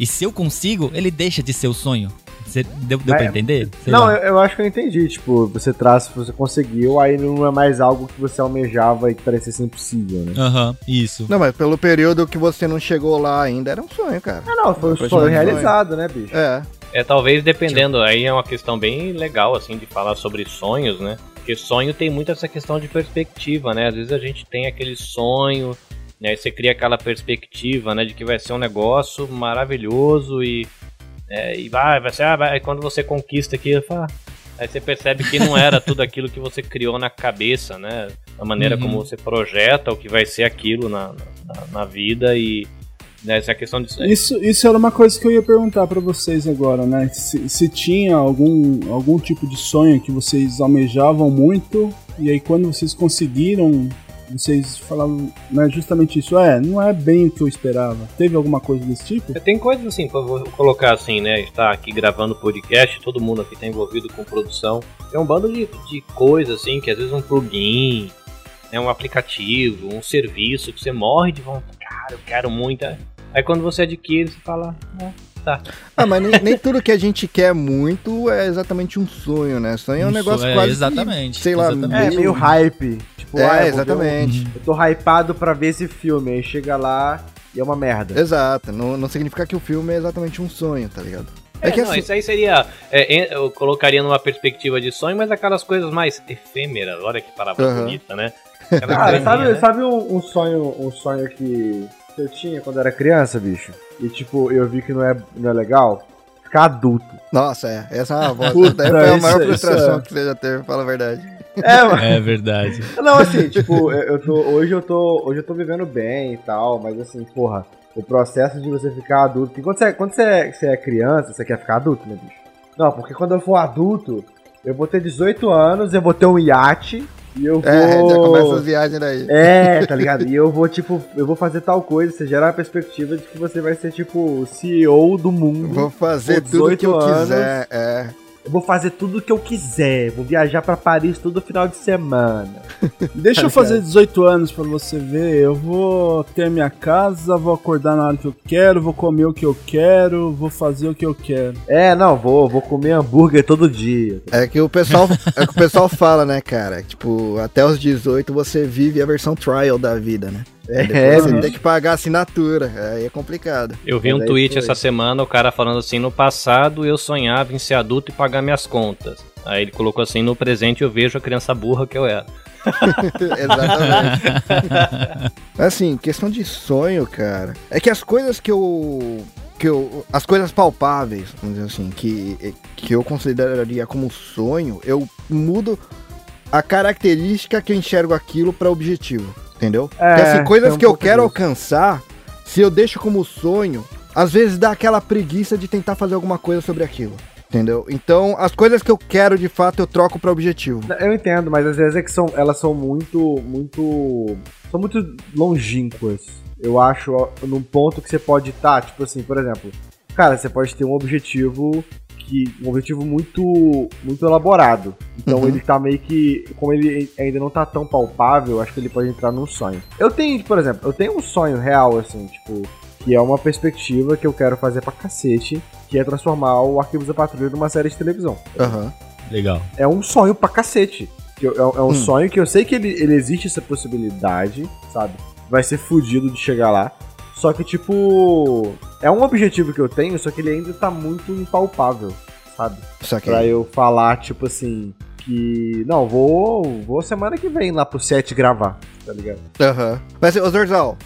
E se eu consigo, ele deixa de ser o sonho. Você deu, deu Mas- pra entender? Sei não, eu, eu acho que eu entendi. Tipo, você traz, você conseguiu, aí não é mais algo que você almejava e que parecesse impossível, né? Aham, isso. Não, mas pelo período que você não chegou lá ainda, era um sonho, cara. Ah, não, foi um sonho realizado, né, bicho? É. É, talvez dependendo, aí é uma questão bem legal, assim, de falar sobre sonhos, né? Porque sonho tem muito essa questão de perspectiva, né? Às vezes a gente tem aquele sonho, né? E você cria aquela perspectiva, né? De que vai ser um negócio maravilhoso e, é, e vai, vai ser, ah, vai, quando você conquista aquilo, fala, aí você percebe que não era tudo aquilo que você criou na cabeça, né? A maneira Uhum. como você projeta o que vai ser aquilo na, na, na vida e Né, Essa questão disso. Isso, isso era uma coisa que eu ia perguntar pra vocês agora, né? Se, se tinha algum, algum tipo de sonho que vocês almejavam muito, e aí quando vocês conseguiram, vocês falavam né, justamente isso. É, não é bem o que eu esperava. Teve alguma coisa desse tipo? Tem coisas assim, pra colocar assim, né? Tá aqui gravando podcast, todo mundo aqui tá envolvido com produção. É um bando de, de coisas assim, que às vezes um plugin, é um aplicativo, um serviço que você morre de vontade. Cara, eu quero muito. é. Aí quando você adquire, você fala, "Ah, tá. Ah, mas nem, nem tudo que a gente quer muito é exatamente um sonho, né? Sonho é um negócio é, quase. que, exatamente, sei lá, exatamente. É, meio hype. Tipo, É, ah, eu exatamente. um- Eu tô hypado pra ver esse filme, aí chega lá e é uma merda. Exato. Não, não significa que o filme é exatamente um sonho, tá ligado? É, que não, assim- isso aí seria. é, en- eu colocaria numa perspectiva de sonho, mas aquelas coisas mais efêmeras. Olha que palavra Aham. bonita, né? Cara, graninha, sabe, né? sabe um, um sonho, um sonho que, que eu tinha quando era criança, bicho? E tipo, eu vi que não é, não é legal? Ficar adulto. Nossa, é. Essa é uma voz. Puta, foi a maior isso frustração é. que você já teve, fala a verdade. É, mano. É verdade. Não, assim, tipo, eu, eu tô. Hoje eu tô. Hoje eu tô vivendo bem e tal, mas assim, porra, o processo de você ficar adulto. Porque quando você, quando você, é, você é criança, você quer ficar adulto, né, bicho? Não, porque quando eu for adulto, eu vou ter 18 anos, eu vou ter um iate e eu vou. É, já começa as viagens daí. É, tá ligado? E eu vou, tipo, eu vou fazer tal coisa, você gera a perspectiva de que você vai ser, tipo, o CEO do mundo. Vou fazer tudo que eu 18 quiser. É. Eu vou fazer tudo o que eu quiser. Vou viajar pra Paris todo final de semana. Deixa eu Cara, fazer 18 anos pra você ver. Eu vou ter minha casa, vou acordar na hora que eu quero, vou comer o que eu quero, vou fazer o que eu quero. É, não, vou, vou comer hambúrguer todo dia. É que o pessoal, é que o pessoal fala, né, cara? Tipo, até os 18 você vive a versão trial da vida, né? É, Depois você tem que pagar assinatura. Aí é complicado. Eu vi Mas um tweet foi. essa semana, o cara falando assim: no passado eu sonhava em ser adulto e pagar minhas contas. Aí ele colocou assim: no presente eu vejo a criança burra que eu era. Exatamente. assim, questão de sonho, cara. É que as coisas que eu. Que eu, as coisas palpáveis, vamos dizer assim, que, que eu consideraria como sonho, eu mudo a característica que eu enxergo aquilo para objetivo, entendeu? É, assim, coisas um que eu quero disso. alcançar, se eu deixo como sonho, às vezes dá aquela preguiça de tentar fazer alguma coisa sobre aquilo, entendeu? Então, as coisas que eu quero de fato eu troco para objetivo. Eu entendo, mas às vezes é que são, elas são muito, muito, são muito longínquas. Eu acho, num ponto que você pode estar, tipo assim, por exemplo, cara, você pode ter um objetivo que, um objetivo muito, muito elaborado. Então Uhum. ele tá meio que, como ele ainda não tá tão palpável, acho que ele pode entrar num sonho. Eu tenho, por exemplo, eu tenho um sonho real, assim, tipo, que é uma perspectiva que eu quero fazer pra cacete, que é transformar o Arquivos da Patrulha numa série de televisão Aham. Legal. é um sonho pra cacete. Eu- É, é um Hum. sonho que eu sei que ele, ele existe essa possibilidade, sabe? Vai ser fudido de chegar lá. Só que, tipo. É um objetivo que eu tenho, só que ele ainda tá muito impalpável, sabe? Saquei. Pra eu falar, tipo assim. Que. Não, vou. Vou semana que vem lá pro set gravar, tá ligado? Aham. Mas, ô Zorzal,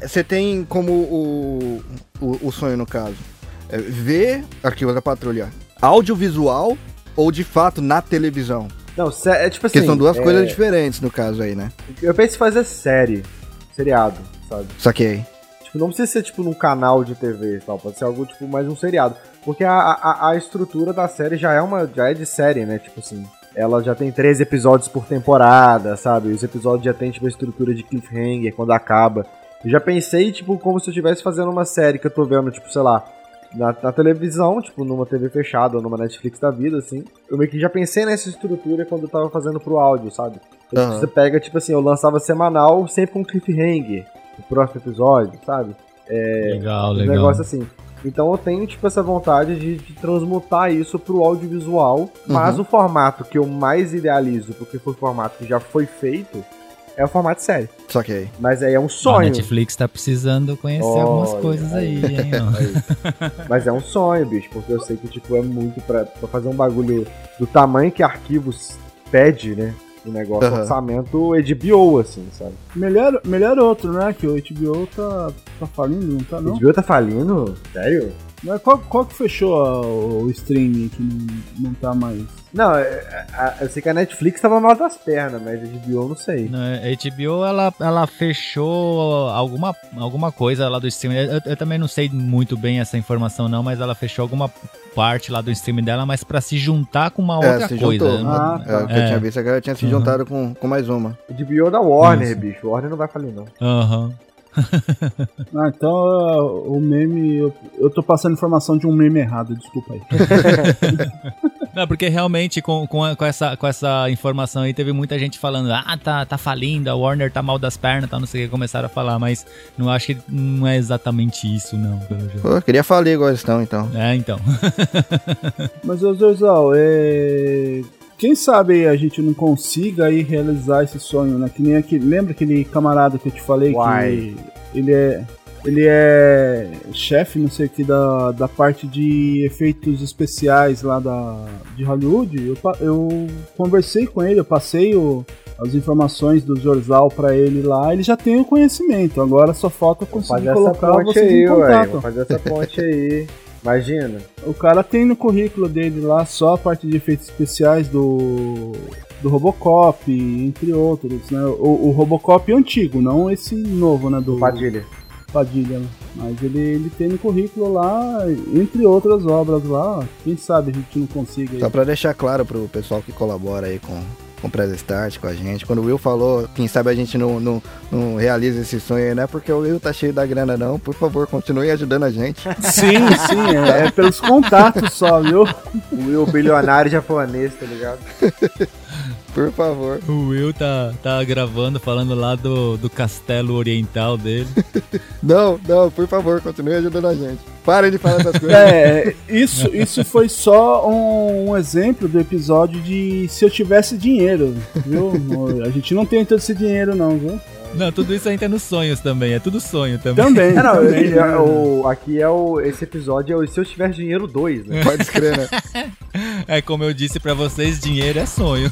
você tem como o, o, o sonho, no caso, é ver Arquivo da Patrulha audiovisual ou de fato na televisão? Não, é tipo assim. Porque são duas é, coisas diferentes no caso aí, né? Eu penso em fazer série, seriado, sabe? Saquei. Não precisa ser tipo num canal de TV e tal, pode ser algo tipo mais um seriado. Porque a, a, a estrutura da série já é uma. já é de série, né? Tipo assim. Ela já tem 13 episódios por temporada, sabe? Os episódios já tem, tipo, a estrutura de cliffhanger quando acaba. Eu já pensei, tipo, como se eu estivesse fazendo uma série que eu tô vendo, tipo, sei lá, na, na televisão, tipo, numa TV fechada ou numa Netflix da vida, assim. Eu meio que já pensei nessa estrutura quando eu tava fazendo pro áudio, sabe? Então, Aham. Você pega, tipo assim, eu lançava semanal sempre com cliffhanger. O próximo episódio, sabe? legal, Um legal. negócio assim. Então eu tenho, tipo, essa vontade de, de transmutar isso pro audiovisual. Mas Uhum. o formato que eu mais idealizo, porque foi o formato que já foi feito, é o formato série. Saquei. Mas aí é um A sonho. Netflix tá precisando conhecer algumas coisas aí, aí. hein? ó. Mas é um sonho, bicho, porque eu sei que, tipo, é muito pra, pra fazer um bagulho do tamanho que arquivos pede, né? O negócio, Aham. orçamento HBO, assim, sabe? Melhor, melhor outro, né? Que o HBO tá, tá falindo, não tá O não? HBO tá falindo? Sério? Mas qual, qual que fechou a- o streaming que não, não tá mais? Não, é- é- eu sei que a Netflix tava mal das pernas, mas a HBO eu não sei. Na HBO, ela, ela fechou alguma, alguma coisa lá do streaming. Eu, eu também não sei muito bem essa informação não, mas ela fechou alguma parte lá do streaming dela, mas pra se juntar com uma outra É, se coisa. juntou. Ah, É, o que eu É. tinha visto é que ela tinha se Uhum. juntado com, com mais uma. HBO é da Warner, Isso. bicho. Warner não vai falir, não. Aham. Ah, então uh, o meme. Eu, eu tô passando informação de um meme errado, desculpa aí. Não, porque realmente com, com, a- com essa, com essa informação aí teve muita gente falando, ah, tá, tá falindo, a Warner tá mal das pernas, tá, não sei o que, começaram a falar, mas não acho que não é exatamente isso, não. pelo jeito. Pô, eu queria falir igual eles estão, então. É, então. Mas, ô Zorzal, é. Quem sabe a gente não consiga aí realizar esse sonho, né? Que nem aquele. Lembra aquele camarada que eu te falei Uai. que ele é. Ele é chefe, não sei o que, da, da parte de efeitos especiais lá da, de Hollywood. Eu, eu conversei com ele, eu passei o- as informações do Zorzal pra ele lá. Ele já tem o conhecimento, agora só falta conseguir colocar vocês aí, em ué. contato. Vamos fazer essa ponte aí. Imagina. O cara tem no currículo dele lá só a parte de efeitos especiais do do Robocop, entre outros, né? O, o Robocop antigo, não esse novo, né? Do Padilha. Padilha. né? Mas ele, ele tem no currículo lá, entre outras obras lá. Quem sabe a gente não consiga. aí. Só pra deixar claro pro pessoal que colabora aí com, com o Press Start, com a gente. Quando o Will falou, quem sabe a gente não, não, não realiza esse sonho aí, não é porque o Will tá cheio da grana, não. Por favor, continue ajudando a gente. Sim, sim, é, é pelos contatos só, viu? O Will bilionário japonês, tá ligado? Por favor. O Will tá, tá gravando, falando lá do, do castelo oriental dele. Não, não, por favor, continue ajudando a gente. Parem de falar essas coisas. É, isso, isso foi só um, um exemplo do episódio de se eu tivesse dinheiro, viu? A gente não tem todo esse dinheiro, não, viu? Não, tudo isso ainda é nos sonhos também, é tudo sonho também. Também, É, não, também, é o- aqui é o. Esse episódio é o Se Eu Tivesse Dinheiro 2, né? Pode escrever, né? É como eu disse pra vocês, dinheiro é sonho.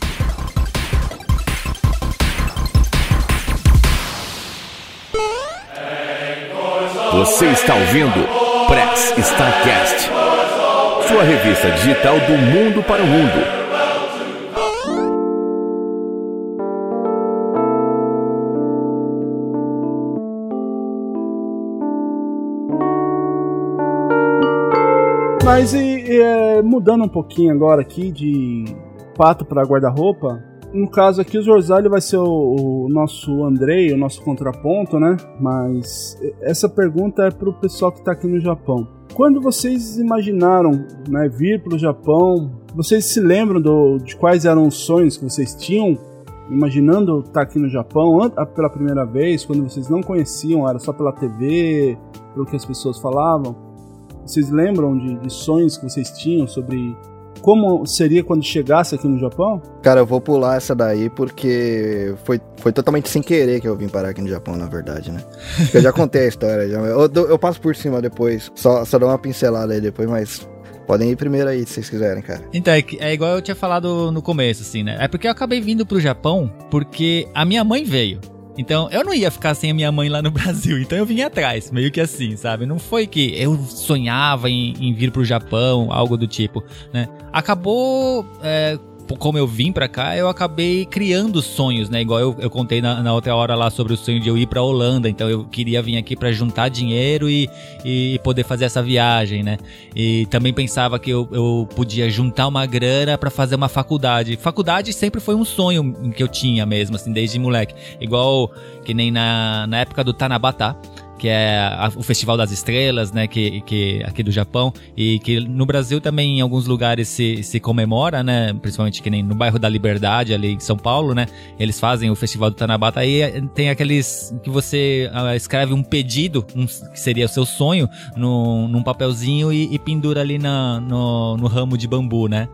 Você está ouvindo Press Starcast, sua revista digital do mundo para o mundo. Mas e, e, é, mudando um pouquinho agora aqui de pato para guarda-roupa, no caso aqui o Zorzal vai ser o, o nosso Andrei, o nosso contraponto, né? Mas essa pergunta é pro pessoal que tá aqui no Japão. Quando vocês imaginaram né, vir pro Japão, vocês se lembram do- de quais eram os sonhos que vocês tinham? Imaginando estar aqui no Japão pela primeira vez, quando vocês não conheciam, era só pela TV, pelo que as pessoas falavam? Vocês lembram de, de sonhos que vocês tinham sobre como seria quando chegasse aqui no Japão? Cara, eu vou pular essa daí porque foi, foi totalmente sem querer que eu vim parar aqui no Japão, na verdade, né? Eu já contei a história. Já. Eu, eu passo por cima depois, só, só dou uma pincelada aí depois, mas podem ir primeiro aí se vocês quiserem, cara. Então, é, é igual eu tinha falado no começo, assim, né? É porque eu acabei vindo pro Japão porque a minha mãe veio. Então, eu não ia ficar sem a minha mãe lá no Brasil, então eu vim atrás, meio que assim, sabe? Não foi que eu sonhava em, em vir pro Japão, algo do tipo, né? Acabou, é, como eu vim pra cá, eu acabei criando sonhos, né? Igual eu, eu contei na, na outra hora lá sobre o sonho de eu ir pra Holanda, então eu queria vir aqui pra juntar dinheiro e, e poder fazer essa viagem, né? E também pensava que eu, eu podia juntar uma grana pra fazer uma faculdade. Faculdade sempre foi um sonho que eu tinha mesmo, assim, desde moleque. Igual que nem na, na época do Tanabata, que é a- o Festival das Estrelas, né, que, que aqui do Japão, e que no Brasil também em alguns lugares se, se comemora, né, principalmente que nem no bairro da Liberdade, ali em São Paulo, né, eles fazem o Festival do Tanabata, aí eh, tem aqueles que você ah, escreve um pedido, um- que seria o seu sonho, num, num papelzinho e, e pendura ali na, no, no ramo de bambu, né,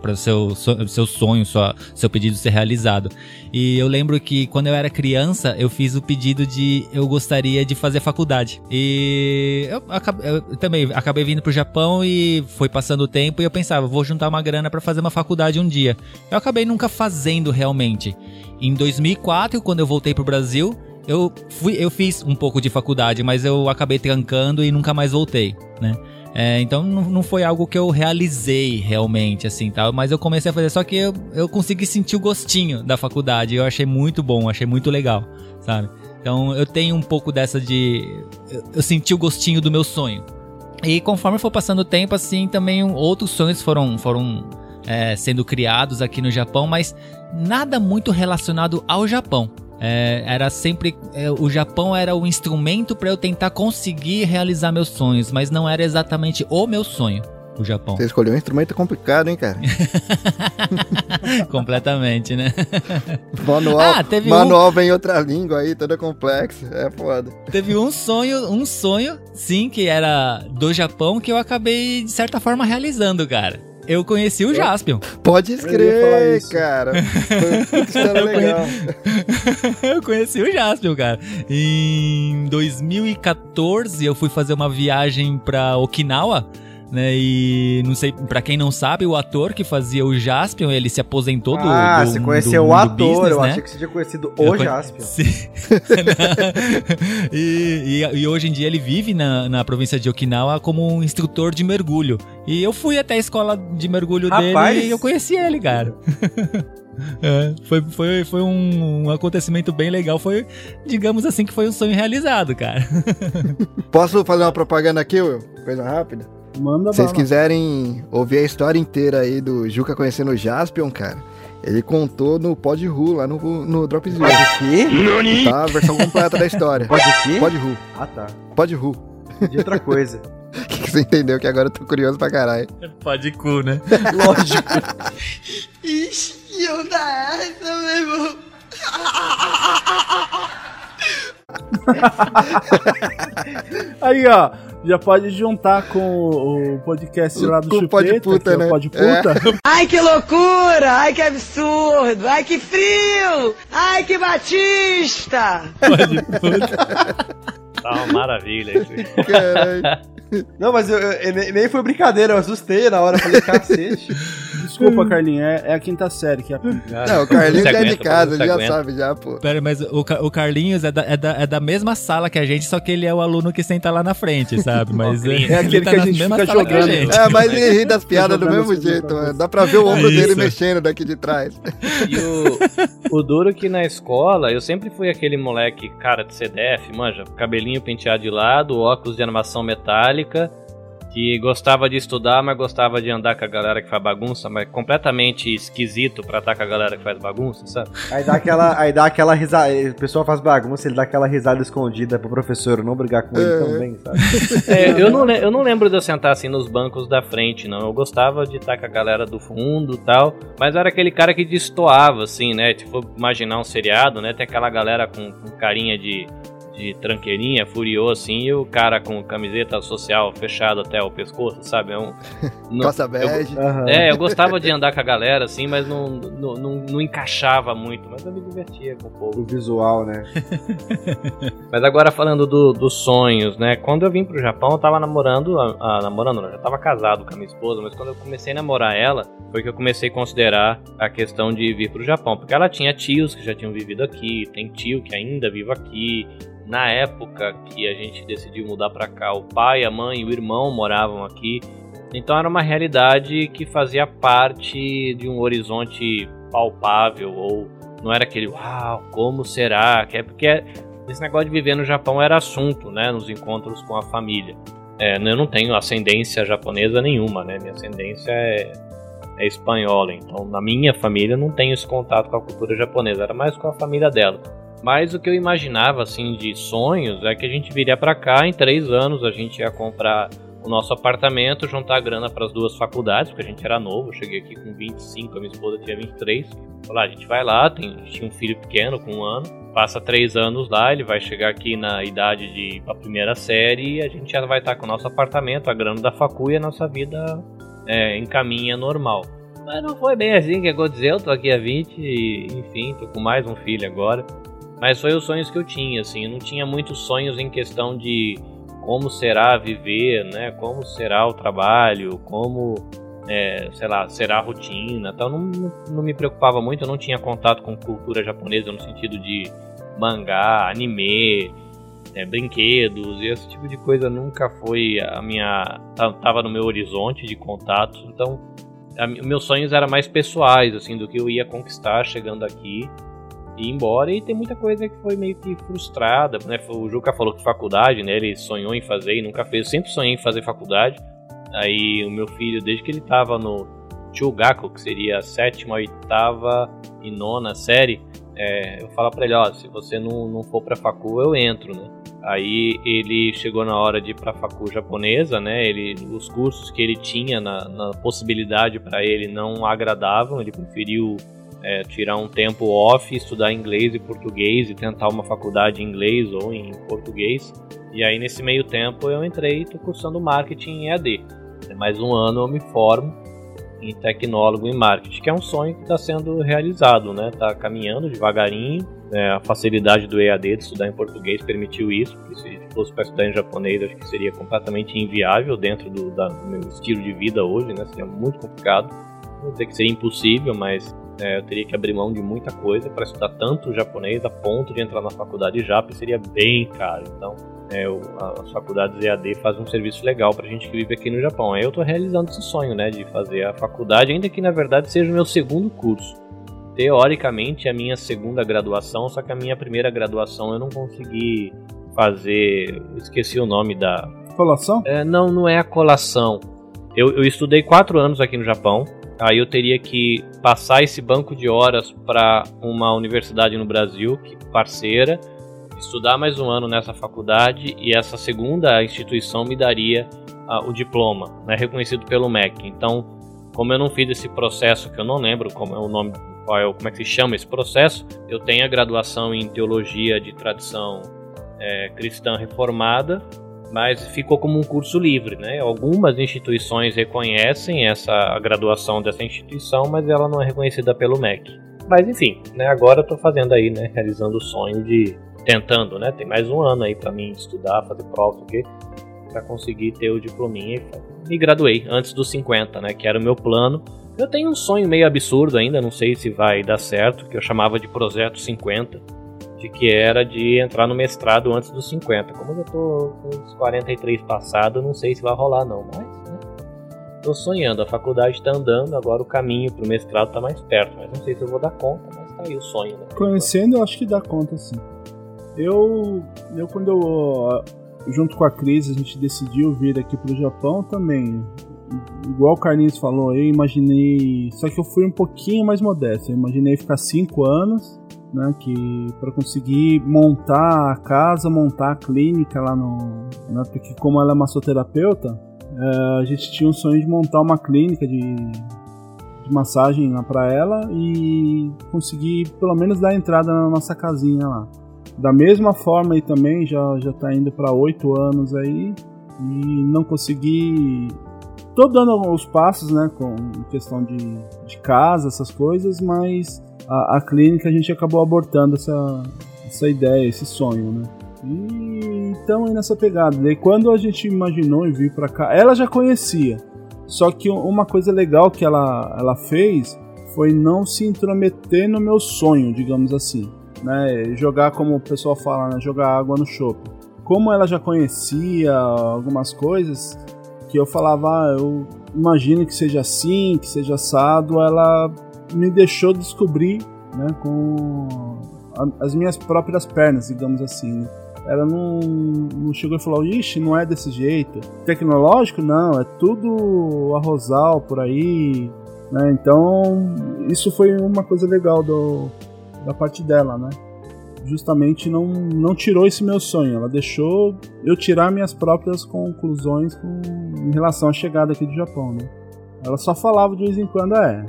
pra seu, seu sonho, sua, seu pedido ser realizado. E eu lembro que quando eu era criança, eu fiz o pedido de eu gostaria de fazer faculdade. E eu, acab- eu também acabei vindo pro Japão e foi passando o tempo e eu pensava, vou juntar uma grana pra fazer uma faculdade um dia. Eu acabei nunca fazendo realmente. Em 2004, quando eu voltei pro Brasil, eu fui, eu fiz um pouco de faculdade, mas eu acabei trancando e nunca mais voltei, né? É, então não, não foi algo que eu realizei realmente, assim, tal. Mas eu comecei a fazer, só que eu, eu consegui sentir o gostinho da faculdade. Eu achei muito bom, achei muito legal, sabe? Então eu tenho um pouco dessa de. Eu, eu senti o gostinho do meu sonho. E conforme for passando o tempo, assim, também outros sonhos foram, foram é, sendo criados aqui no Japão, mas nada muito relacionado ao Japão. É, era sempre. É, o Japão era o instrumento para eu tentar conseguir realizar meus sonhos, mas não era exatamente o meu sonho. O Japão. Você escolheu um instrumento complicado, hein, cara? Completamente, né? Manual, Ah, teve manual vem em outra língua aí, toda complexa. É foda. Teve um sonho, um sonho, sim, que era do Japão, que eu acabei, de certa forma, realizando, cara. Eu conheci o Jaspion. Pode escrever, cara. História legal. eu conheci o Jaspion, cara. Em 2014, eu fui fazer uma viagem pra Okinawa. Né, e não sei, pra quem não sabe, o ator que fazia o Jaspion, ele se aposentou do. ah, do, você do conheceu o mundo ator, business, eu né? achei que você tinha conhecido Eu o conhe- Jaspion. Sim. e, e- e hoje em dia ele vive na, na província de Okinawa como um instrutor de mergulho. E eu fui até a escola de mergulho Rapaz! dele e eu conheci ele, cara. É, foi, foi, foi um, um acontecimento bem legal. Foi, digamos assim, que foi um sonho realizado, cara. Posso fazer uma propaganda aqui, Will? Coisa rápida. Manda Se vocês bala. quiserem ouvir a história inteira aí do Juca conhecendo o Jaspion, cara, ele contou no Pod Ru, lá no, no Dropzilla. Pode o quê? Tá? A versão completa da história. Pode quê? Pod Ru. Ah, tá. Pod Ru. De outra coisa. O que, que você entendeu? Que agora eu tô curioso pra caralho. Pode cu, né? Lógico. Aí, ó, já pode juntar com o, podcast lá do Com Chupeta, Pode Puta, que é né? Pode Puta. Ai, que loucura! Ai, que absurdo! Ai, que frio! Ai, que batista! Pode puta. Tá uma maravilha isso. aí. Caralho. Não, mas eu, eu- eu nem- foi brincadeira, eu assustei na hora, falei, cacete. Desculpa, Carlinhos, é, é a quinta série que é. Não, o Carlinhos já é de casa, ele já aguenta. sabe já, pô. Pera, mas o, o Carlinhos é da, é, da, é da mesma sala que a gente, só que ele é o aluno que senta lá na frente, sabe? Mas Óculos. É aquele ele tá que a na gente mesma fica sala que a jogando. gente. É, mas ele ri das piadas do mesmo jeito, mano. Dá pra ver o ombro É dele mexendo daqui de trás. E o, o duro que na escola, eu sempre fui aquele moleque cara de CDF, manja, cabelinho penteado de lado, óculos de animação metálica, que gostava de estudar, mas gostava de andar com a galera que faz bagunça, mas completamente esquisito pra estar com a galera que faz bagunça, sabe? Aí dá aquela, aí dá aquela risada, o pessoal faz bagunça, ele dá aquela risada escondida pro professor não brigar com ele É. também, sabe? É, eu, não, eu não lembro de eu sentar assim nos bancos da frente, não. Eu gostava de estar com a galera do fundo e tal. Mas era aquele cara que destoava, assim, né? Tipo, imaginar um seriado, né? Tem aquela galera com, com carinha de, de tranqueirinha, furioso, assim, e o cara com camiseta social fechado até o pescoço, sabe? É um. não- Costa eu- bege. Aham. é, eu gostava de andar com a galera, assim, mas não, não, não, não encaixava muito. Mas eu me divertia com o povo. O visual, né? Mas agora falando do- dos sonhos, né? Quando eu vim pro Japão, eu tava namorando, a, a- namorando, não, eu já tava casado com a minha esposa, mas quando eu comecei a namorar ela, foi que eu comecei a considerar a questão de vir pro Japão, porque ela tinha tios que já tinham vivido aqui, tem tio que ainda vive aqui. Na época que a gente decidiu mudar pra cá, o pai, a mãe e o irmão moravam aqui. Então era uma realidade que fazia parte de um horizonte palpável ou não era aquele uau, como será? Que é porque esse negócio de viver no Japão era assunto, né? Nos encontros com a família. É, eu não tenho ascendência japonesa nenhuma, né? Minha ascendência é, é espanhola. Então, na minha família, não tenho esse contato com a cultura japonesa. Era mais com a família dela. Mas o que eu imaginava, assim, de sonhos é que a gente viria pra cá em três anos. A gente ia comprar o nosso apartamento, juntar grana para as duas faculdades, porque a gente era novo. Cheguei aqui com 25, a minha esposa tinha 23. Falar, a gente vai lá, tem, a tinha um filho pequeno com um ano passa três anos lá, ele vai chegar aqui na idade de pra primeira série e a gente já vai estar com o nosso apartamento, a grana da facu e a nossa vida é, encaminha normal. Mas não foi bem assim que aconteceu, tô aqui há 20 e, enfim, tô com mais um filho agora. Mas foi os sonhos que eu tinha, assim, eu não tinha muitos sonhos em questão de como será viver, né, como será o trabalho, como é, sei lá, será a rotina tal. Não, não, me preocupava muito, eu não tinha contato com cultura japonesa no sentido de mangá, anime, é, brinquedos e esse tipo de coisa nunca foi a minha tava no meu horizonte de contatos então a, meus sonhos eram mais pessoais assim do que eu ia conquistar chegando aqui ir embora e tem muita coisa que foi meio que frustrada né o Juca falou que faculdade né ele sonhou em fazer e nunca fez eu sempre sonhei em fazer faculdade aí o meu filho desde que ele tava no Chugaku que seria a sétima oitava e nona série é, eu falo para ele, ó, se você não, não for pra facu, eu entro, né? Aí ele chegou na hora de ir pra facu japonesa, né? Ele, os cursos que ele tinha na, na possibilidade para ele não agradavam, ele preferiu é, tirar um tempo off, estudar inglês e português e tentar uma faculdade em inglês ou em português. E aí nesse meio tempo eu entrei e tô cursando marketing em EAD. Mais um ano eu me formo em tecnólogo em marketing, que é um sonho que está sendo realizado, né? Tá caminhando devagarinho. É, a facilidade do EAD de estudar em português permitiu isso, porque se fosse para estudar em japonês, acho que seria completamente inviável dentro do, da, do meu estilo de vida hoje, né? Seria muito complicado. Não vou dizer que seria impossível, mas é, eu teria que abrir mão de muita coisa para estudar tanto japonês a ponto de entrar na faculdade Jap seria bem caro. Então, é, o, as faculdades EAD fazem um serviço legal pra gente que vive aqui no Japão. Aí eu tô realizando esse sonho, né, de fazer a faculdade, ainda que na verdade seja o meu segundo curso. Teoricamente é a minha segunda graduação, só que a minha primeira graduação eu não consegui fazer. Esqueci o nome da. Colação? É, não, não é a colação. Eu, eu estudei quatro anos aqui no Japão. Aí eu teria que passar esse banco de horas para uma universidade no Brasil, que parceira, estudar mais um ano nessa faculdade e essa segunda instituição me daria uh, o diploma, né, reconhecido pelo MEC. Então, como eu não fiz esse processo, que eu não lembro como é o nome, qual é, como é que se chama esse processo, eu tenho a graduação em teologia de tradição é, cristã reformada, mas ficou como um curso livre, né? Algumas instituições reconhecem essa graduação dessa instituição, mas ela não é reconhecida pelo MEC. Mas enfim, né? Agora eu estou fazendo aí, né? Realizando o sonho de tentando, né? Tem mais um ano aí para mim estudar, fazer prova, quê, para conseguir ter o diplominha e graduei antes dos 50, né? Que era o meu plano. Eu tenho um sonho meio absurdo ainda, não sei se vai dar certo, que eu chamava de projeto 50, de que era de entrar no mestrado antes dos 50. Como eu tô com os 43 passados, não sei se vai rolar não, mas né? Tô sonhando, a faculdade tá andando, agora o caminho pro mestrado tá mais perto, mas não sei se eu vou dar conta, mas tá aí o sonho, né? Conhecendo, eu acho que dá conta sim. Eu, eu quando eu, junto com a Cris, a gente decidiu vir aqui pro Japão também. Igual o Carlinhos falou, eu imaginei. Só que eu fui um pouquinho mais modesto. Eu imaginei ficar cinco anos, né? Que para conseguir montar a casa, montar a clínica lá no. Né, porque como ela é massoterapeuta, é, a gente tinha um sonho de montar uma clínica de, de massagem lá para ela e conseguir pelo menos dar entrada na nossa casinha lá. Da mesma forma aí também, já, já tá indo para oito anos aí e não consegui. Tô dando os passos, né, com questão de, de casa, essas coisas, mas a, a clínica a gente acabou abortando essa, essa ideia, esse sonho, né. E então aí nessa pegada. Daí quando a gente imaginou e vir para cá, ela já conhecia. Só que uma coisa legal que ela, ela fez foi não se intrometer no meu sonho, digamos assim né? Jogar como o pessoal fala, né? Jogar água no chope. Como ela já conhecia algumas coisas que eu falava, ah, eu imagino que seja assim, que seja assado, ela me deixou descobrir, né? Com as minhas próprias pernas, digamos assim. Né? Ela não, não chegou e falou, ixi, não é desse jeito. Tecnológico, não, é tudo arrozal por aí, né? Então, isso foi uma coisa legal do, da parte dela, né? Justamente não, não tirou esse meu sonho, ela deixou eu tirar minhas próprias conclusões com, em relação à chegada aqui do Japão, né? Ela só falava de vez em quando, é,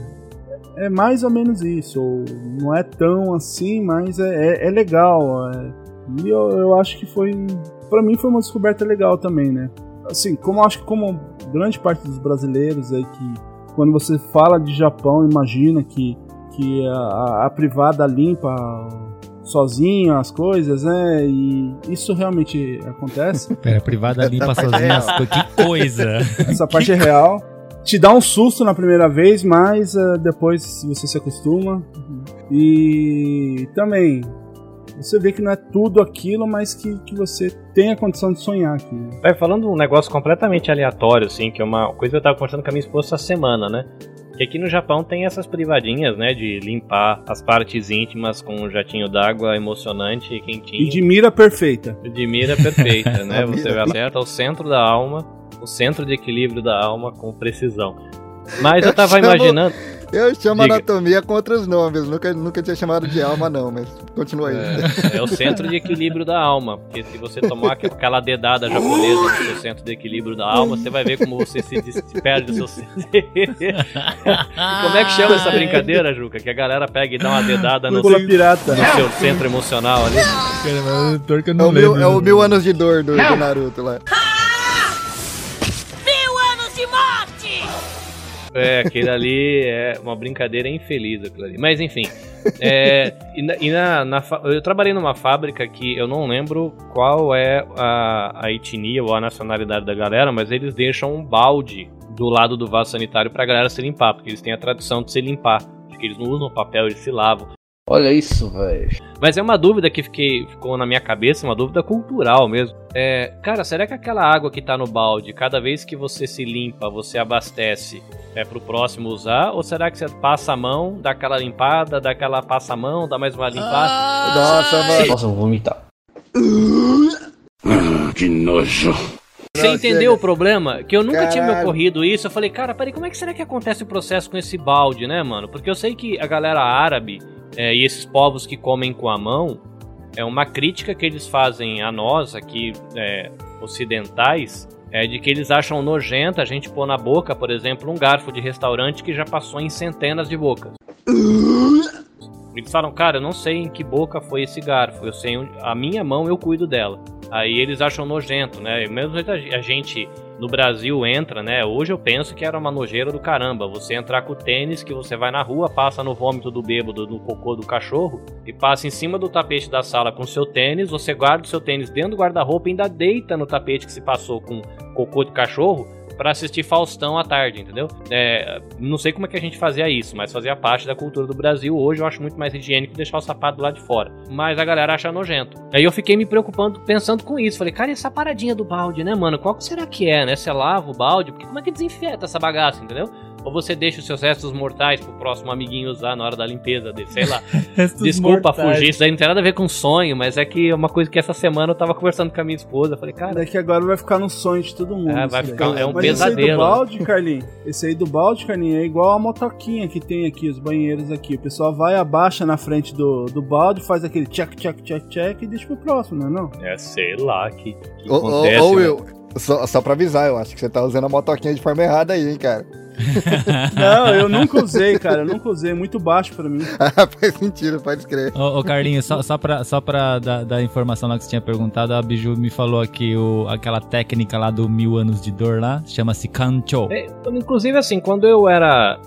é mais ou menos isso, ou não é tão assim, mas é, é, é legal. É, e eu, eu acho que foi, para mim foi uma descoberta legal também, né? Assim, como acho que como grande parte dos brasileiros aí que quando você fala de Japão, imagina que que a, a privada limpa sozinha as coisas, né? E isso realmente acontece. Pera, a privada limpa sozinha as coisas. Que coisa! Essa parte que... é real. Te dá um susto na primeira vez, mas uh, depois você se acostuma. E também, você vê que não é tudo aquilo, mas que, que você tem a condição de sonhar aqui. né? Vai falando um negócio completamente aleatório, assim, que é uma coisa que eu tava conversando com a minha esposa essa semana, né? Que aqui no Japão tem essas privadinhas, né? De limpar as partes íntimas com um jatinho d'água emocionante e quentinho. E de mira perfeita. De mira perfeita, né? Você acerta o centro da alma, o centro de equilíbrio da alma com precisão. Mas eu tava chamo- imaginando. Eu chamo Diga. anatomia com outros nomes, nunca, nunca tinha chamado de alma, não, mas continua aí. É, é o centro de equilíbrio da alma. Porque se você tomar aqu- aquela dedada japonesa no seu centro de equilíbrio da alma, você vai ver como você se, perde do seu centro. como é que chama essa brincadeira, Juca? Que a galera pega e dá uma dedada no, Pula pirata. no seu centro emocional ali. Pior que eu É o, mil, é o mil anos de dor do, do Naruto lá. É, aquele ali é uma brincadeira infeliz, aquilo ali. Mas enfim. é, e na, e na- na eu trabalhei numa fábrica que eu não lembro qual é a, a etnia ou a nacionalidade da galera, mas eles deixam um balde do lado do vaso sanitário pra galera se limpar, porque eles têm a tradição de se limpar. Acho que eles não usam papel, eles se lavam. Olha isso, velho. Mas é uma dúvida que fiquei, ficou na minha cabeça, uma dúvida cultural mesmo. É, cara, será que aquela água que tá no balde, cada vez que você se limpa, você abastece, é pro próximo usar? Ou será que você passa a mão, dá aquela limpada, dá aquela passa a mão, dá mais uma limpada? Nossa, mano. Nossa, eu vou vomitar. Que nojo. Você entendeu chega. o problema? Que eu nunca tinha me Caralho. ocorrido isso. Eu falei, cara, peraí, como é que será que acontece o processo com esse balde, né, mano? Porque eu sei que a galera árabe é, e esses povos que comem com a mão é uma crítica que eles fazem a nós aqui, é, ocidentais, é de que eles acham nojento a gente pôr na boca, por exemplo, um garfo de restaurante que já passou em centenas de bocas. Eles falam, cara, eu não sei em que boca foi esse garfo, eu sei onde, a minha mão eu cuido dela. Aí eles acham nojento, né? Mesmo a gente no Brasil entra, né? Hoje eu penso que era uma nojeira do caramba. Você entrar com o tênis, que você vai na rua, passa no vômito do bêbado, no cocô do cachorro, e passa em cima do tapete da sala com seu tênis, você guarda o seu tênis dentro do guarda-roupa e ainda deita no tapete que se passou com cocô de cachorro pra assistir Faustão à tarde, entendeu? É, não sei como é que a gente fazia isso, mas fazia parte da cultura do Brasil. Hoje eu acho muito mais higiênico deixar o sapato lado de fora. Mas a galera acha nojento. Aí eu fiquei me preocupando, pensando com isso. Falei, cara, essa paradinha do balde, né, mano? Qual que será que é, né? Você lava o balde? Porque como é que desinfeta essa bagaça, entendeu? Ou você deixa os seus restos mortais pro próximo amiguinho usar na hora da limpeza dele, sei lá. Desculpa fugir, isso daí não tem nada a ver com sonho, mas é que é uma coisa que essa semana eu tava conversando com a minha esposa. Eu falei, cara, Daqui agora vai ficar no sonho de todo mundo. É, vai daí. ficar- é um Mas Esse aí do pesadelo, né? balde, Carlinhos, esse aí do balde, Carlinhos, é igual a motoquinha que tem aqui, os banheiros aqui. O pessoal vai, abaixa na frente do, do balde, faz aquele check, check, check, check e deixa pro próximo, não é não? é, sei lá, que, que ô, acontece. né? Will, só, só pra avisar, eu acho que você tá usando a motoquinha de forma errada aí, hein, cara. Não, eu nunca usei, cara, eu nunca usei, muito baixo pra mim. Ah, Faz sentido, pode crer. Ô, ô, Carlinhos, só, só pra, só pra dar, dar informação lá que você tinha perguntado, a Biju me falou aqui o, aquela técnica lá do mil anos de dor lá, chama-se Kancho. É, inclusive, assim, quando eu era.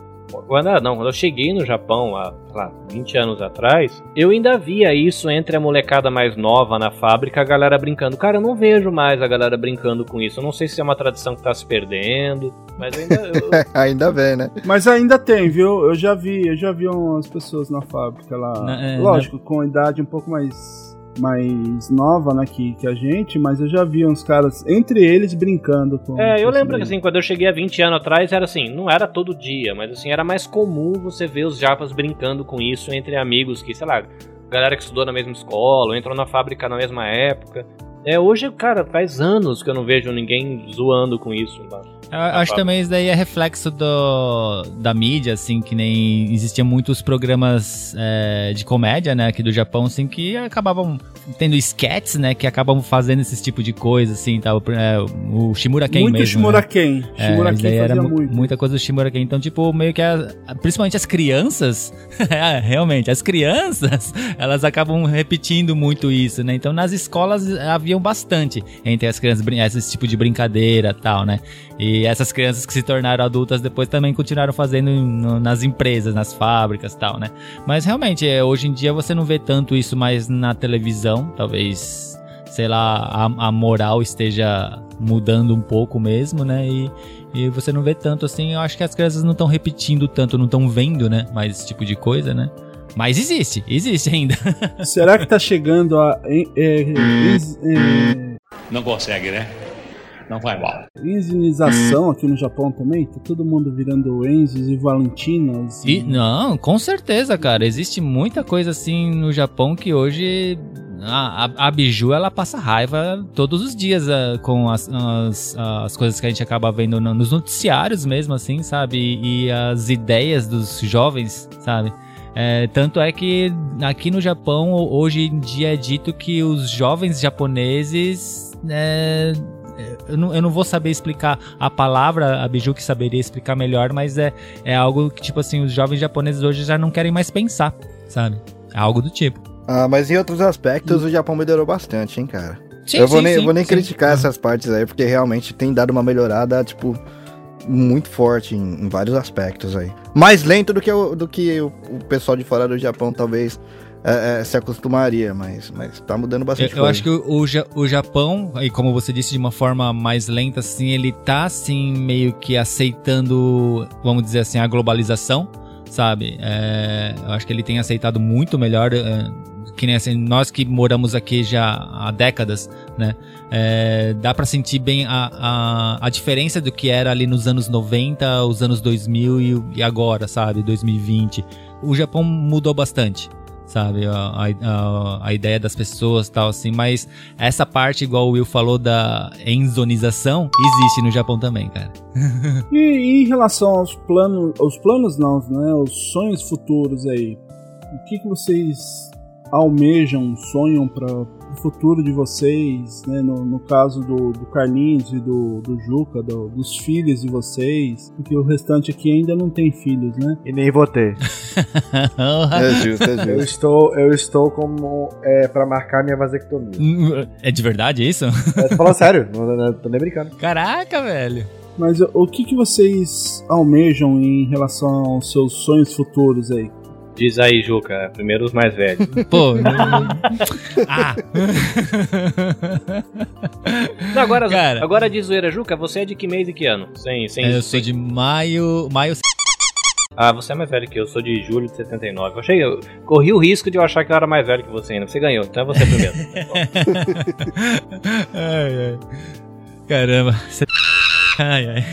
Quando, eu- não, quando eu cheguei no Japão há, lá, 20 anos atrás, eu ainda via isso entre a molecada mais nova na fábrica, a galera brincando. Cara, eu não vejo mais a galera brincando com isso. Eu não sei se é uma tradição que tá se perdendo, mas ainda. eu- Ainda bem, né? Mas ainda tem, viu? Eu já vi, eu já vi umas pessoas na fábrica lá. Na- é, lógico, com idade um pouco mais mais nova, né, que, que a gente, mas eu já vi uns caras entre eles brincando com É, eu lembro que assim, quando eu cheguei há 20 anos atrás, era assim, não era todo dia, mas assim, era mais comum você ver os japas brincando com isso entre amigos que, sei lá, galera que estudou na mesma escola, ou entrou na fábrica na mesma época. É, hoje, cara, faz anos que eu não vejo ninguém zoando com isso. Tá? Eu acho que também isso daí é reflexo do, da mídia, assim, que nem existiam muitos programas é, de comédia, né, aqui do Japão, assim, que acabavam tendo sketches, né, que acabam fazendo esse tipo de coisa, assim, o, é, o Shimura Ken muito mesmo, Shimura né? Ken. É, era mu- muito. muita coisa do Shimura Ken. Então, tipo, meio que a- principalmente as crianças, é, realmente, as crianças, elas acabam repetindo muito isso, né? Então, nas escolas haviam bastante entre as crianças esse tipo de brincadeira e tal, né? E essas crianças que se tornaram adultas depois também continuaram fazendo no- nas empresas, nas fábricas e tal, né? Mas realmente, é, hoje em dia você não vê tanto isso mais na televisão, talvez, sei lá, a, a moral esteja mudando um pouco mesmo, né? E, e você não vê tanto assim, eu acho que as crianças não estão repetindo tanto, não estão vendo, né? Mais esse tipo de coisa, né? Mas existe, existe ainda. Será que tá chegando a. é, ex- é, Não consegue, né? Não vai mal. enzinização aqui no Japão também? Tá todo mundo virando Enzos e Valentinas. E, não, com certeza, cara. Existe muita coisa assim no Japão que hoje a, a, a Biju ela passa raiva todos os dias ah, com as, as, as coisas que a gente acaba vendo no- nos noticiários mesmo, assim, sabe? E, e as ideias dos jovens, sabe? É, tanto é que aqui no Japão, hoje em dia é dito que os jovens japoneses. é, eu, não, eu não vou saber explicar a palavra, a Biju que saberia explicar melhor, mas é, é algo que, tipo assim, os jovens japoneses hoje já não querem mais pensar, sabe? É algo do tipo. Ah, mas em outros aspectos o Japão melhorou bastante, hein, cara. Sim, eu vou sim, nem, sim, vou nem criticar essas partes aí, porque realmente tem dado uma melhorada, tipo, muito forte em, em vários aspectos aí. Mais lento do que, o, do que o, o pessoal de fora do Japão talvez é, é, se acostumaria, mas, mas tá mudando Eu, bastante eu coisa. acho que o, o, o Japão, e como você disse, de uma forma mais lenta, assim, ele tá, assim, meio que aceitando, vamos dizer assim, a globalização, sabe? É, eu acho que ele tem aceitado muito melhor, é, que nem assim, nós que moramos aqui já há décadas, né? É, dá pra sentir bem a, a, a diferença do que era ali nos anos 90, os anos 2000 e, e agora, sabe? 2020. O Japão mudou bastante sabe? A, a, a- a ideia das pessoas tal, assim, mas essa parte, igual o Will falou, da enzonização, existe no Japão também, cara. E, e em relação aos planos, aos planos não, né? Os sonhos futuros aí. O que, que vocês almejam, sonham para futuro de vocês, né? No, no caso do, do Carlinhos e do, do Juca, do- dos filhos de vocês, porque o restante aqui ainda não tem filhos, né? E nem vou ter. É justo, é Eu justo. estou, eu estou como é, pra marcar minha vasectomia. é de verdade isso? Eu tô falando sério, não, não, não tô nem brincando. Caraca, velho. Mas o, o que, que vocês almejam em relação aos seus sonhos futuros aí? Diz aí, Juca. Primeiro os mais velhos. Pô, não- ah. Não, agora, Cara. agora de zoeira, Juca, você é de que mês e que ano? Sem, sem, eu sou de maio, maio Ah, você é mais velho que eu, eu sou de julho de 79. Eu achei, eu corri o risco de eu achar que eu era mais velho que você ainda. Você ganhou, então é você primeiro. ai, ai. Caramba. Cê... Ai, ai.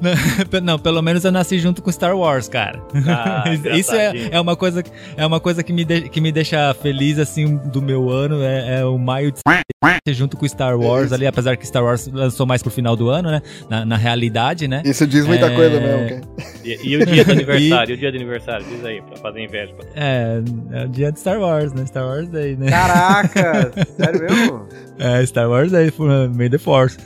não, não, pelo menos eu nasci junto com Star Wars, cara. Ah, Isso é, é uma coisa, é uma coisa que, me de- que me deixa feliz, assim, do meu ano. É, é o maio de junto com Star Wars ali, apesar que Star Wars lançou mais pro final do ano, né? Na, na realidade, né? Isso diz muita É, coisa mesmo, cara. E, e o dia do aniversário? E o dia do aniversário? Diz aí, pra fazer inveja. É, é o dia de Star Wars, né? Star Wars Day, né? Caraca, sério mesmo? É, Star Wars Day, May the Force.